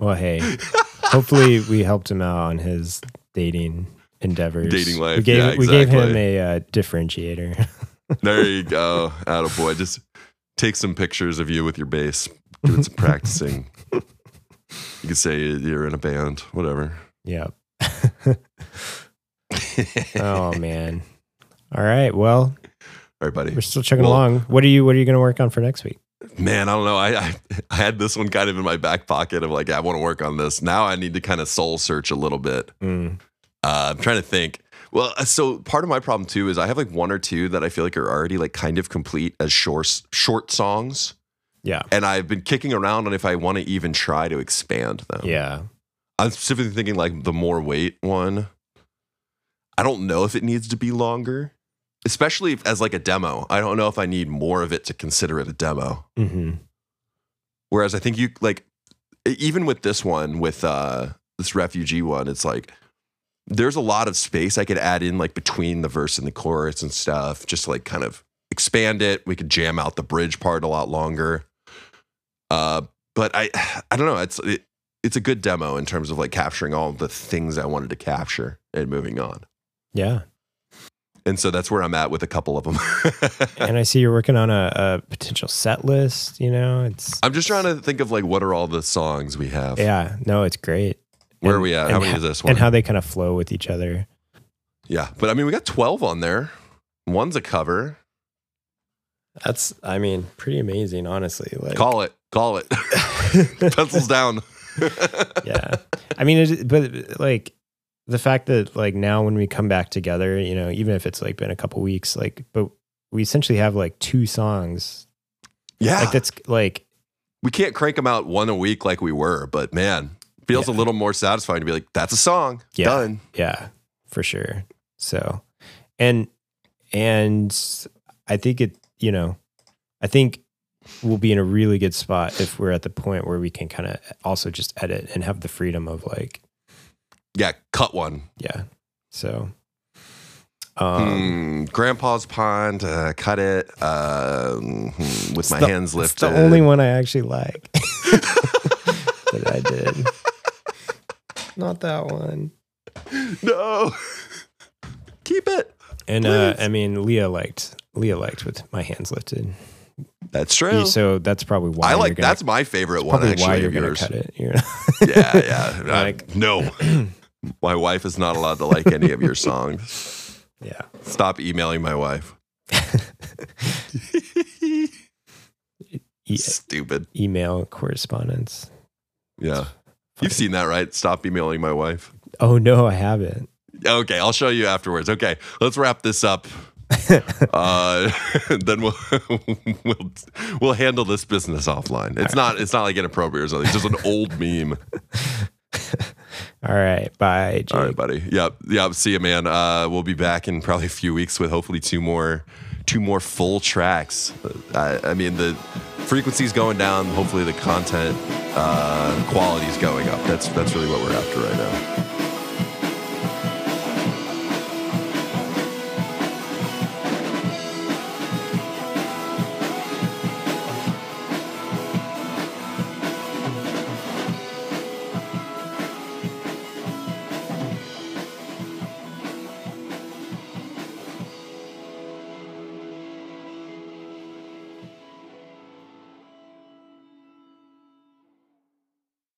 Well, hey, hopefully we helped him out on his dating endeavors. Dating life. We gave, Yeah, we gave him a uh, differentiator. There you go. boy. Just take some pictures of you with your bass, doing some practicing. You could say you're in a band, whatever. yeah. oh man. All right. Well, All right, buddy. we're still chugging Well- along. What are you What are you going to work on for next week? Man, I don't know. I, I I had this one kind of in my back pocket of like I want to work on this. Now I need to kind of soul search a little bit. Mm, Uh, I'm trying to think. Well, uh, so part of my problem too is I have like one or two that I feel like are already like kind of complete as short short songs, yeah. and I've been kicking around on if I want to even try to expand them. Yeah. I'm specifically thinking like the more weight one. I don't know if it needs to be longer, especially if- as like a demo. I don't know if I need more of it to consider it a demo. hmm Whereas I think you like even with this one, with uh this refugee one, it's like there's a lot of space I could add in like between the verse and the chorus and stuff, just to like kind of expand it. We could jam out the bridge part a lot longer. Uh, but I I don't know. It's it, it's a good demo in terms of like capturing all the things I wanted to capture and moving on. Yeah. And so that's where I'm at with a couple of them. And I see you're working on a, a potential set list. You know, it's I'm just trying to think of like what are all the songs we have. yeah. No, it's great. Where are we at? How many ho- is this one? And how they kind of flow with each other. Yeah, but I mean, we got 12 on there. One's a cover. That's, I mean, pretty amazing, honestly. Like, Call it. Call it. Pencils down. yeah. I mean, it, but like the fact that like now when we come back together, you know, even if it's like been a couple weeks, like, but we essentially have like two songs. Yeah. Like that's like, we can't crank them out one a week like we were, but man, feels a little more satisfying to be like, that's a song. Yeah. Done. yeah, for sure. So, and, and I think it, you know, I think we'll be in a really good spot if we're at the point where we can kind of also just edit and have the freedom of like, Yeah, cut one. yeah. So, um, Hmm, Grandpa's Pond, uh, cut it um, hmm, with my the- hands It's lifted. the only one I actually like that I did. Not that one. No. Keep it. And uh, I mean, Leah liked Leah liked with my hands lifted. That's true. So that's probably why I like gonna, that's my favorite one actually. why you're of gonna yours. cut it. Yeah, yeah. I- Like- no. My wife is not allowed to like any of your songs. yeah. Stop emailing my wife. E- Stupid. email correspondence. Yeah. You've seen that, right? Stop emailing my wife. Oh no, I haven't. Okay, I'll show you afterwards. Okay, let's wrap this up. uh, then we'll we'll we'll handle this business offline. It's not it's not like inappropriate or something. It's just an old meme. All right. Bye, Jake. All right, buddy. Yep, yep. See you, man. Uh, we'll be back in probably a few weeks with hopefully two more two more full tracks. I, I mean the frequency's going down. Hopefully the content uh, quality's going up. That's that's really what we're after right now.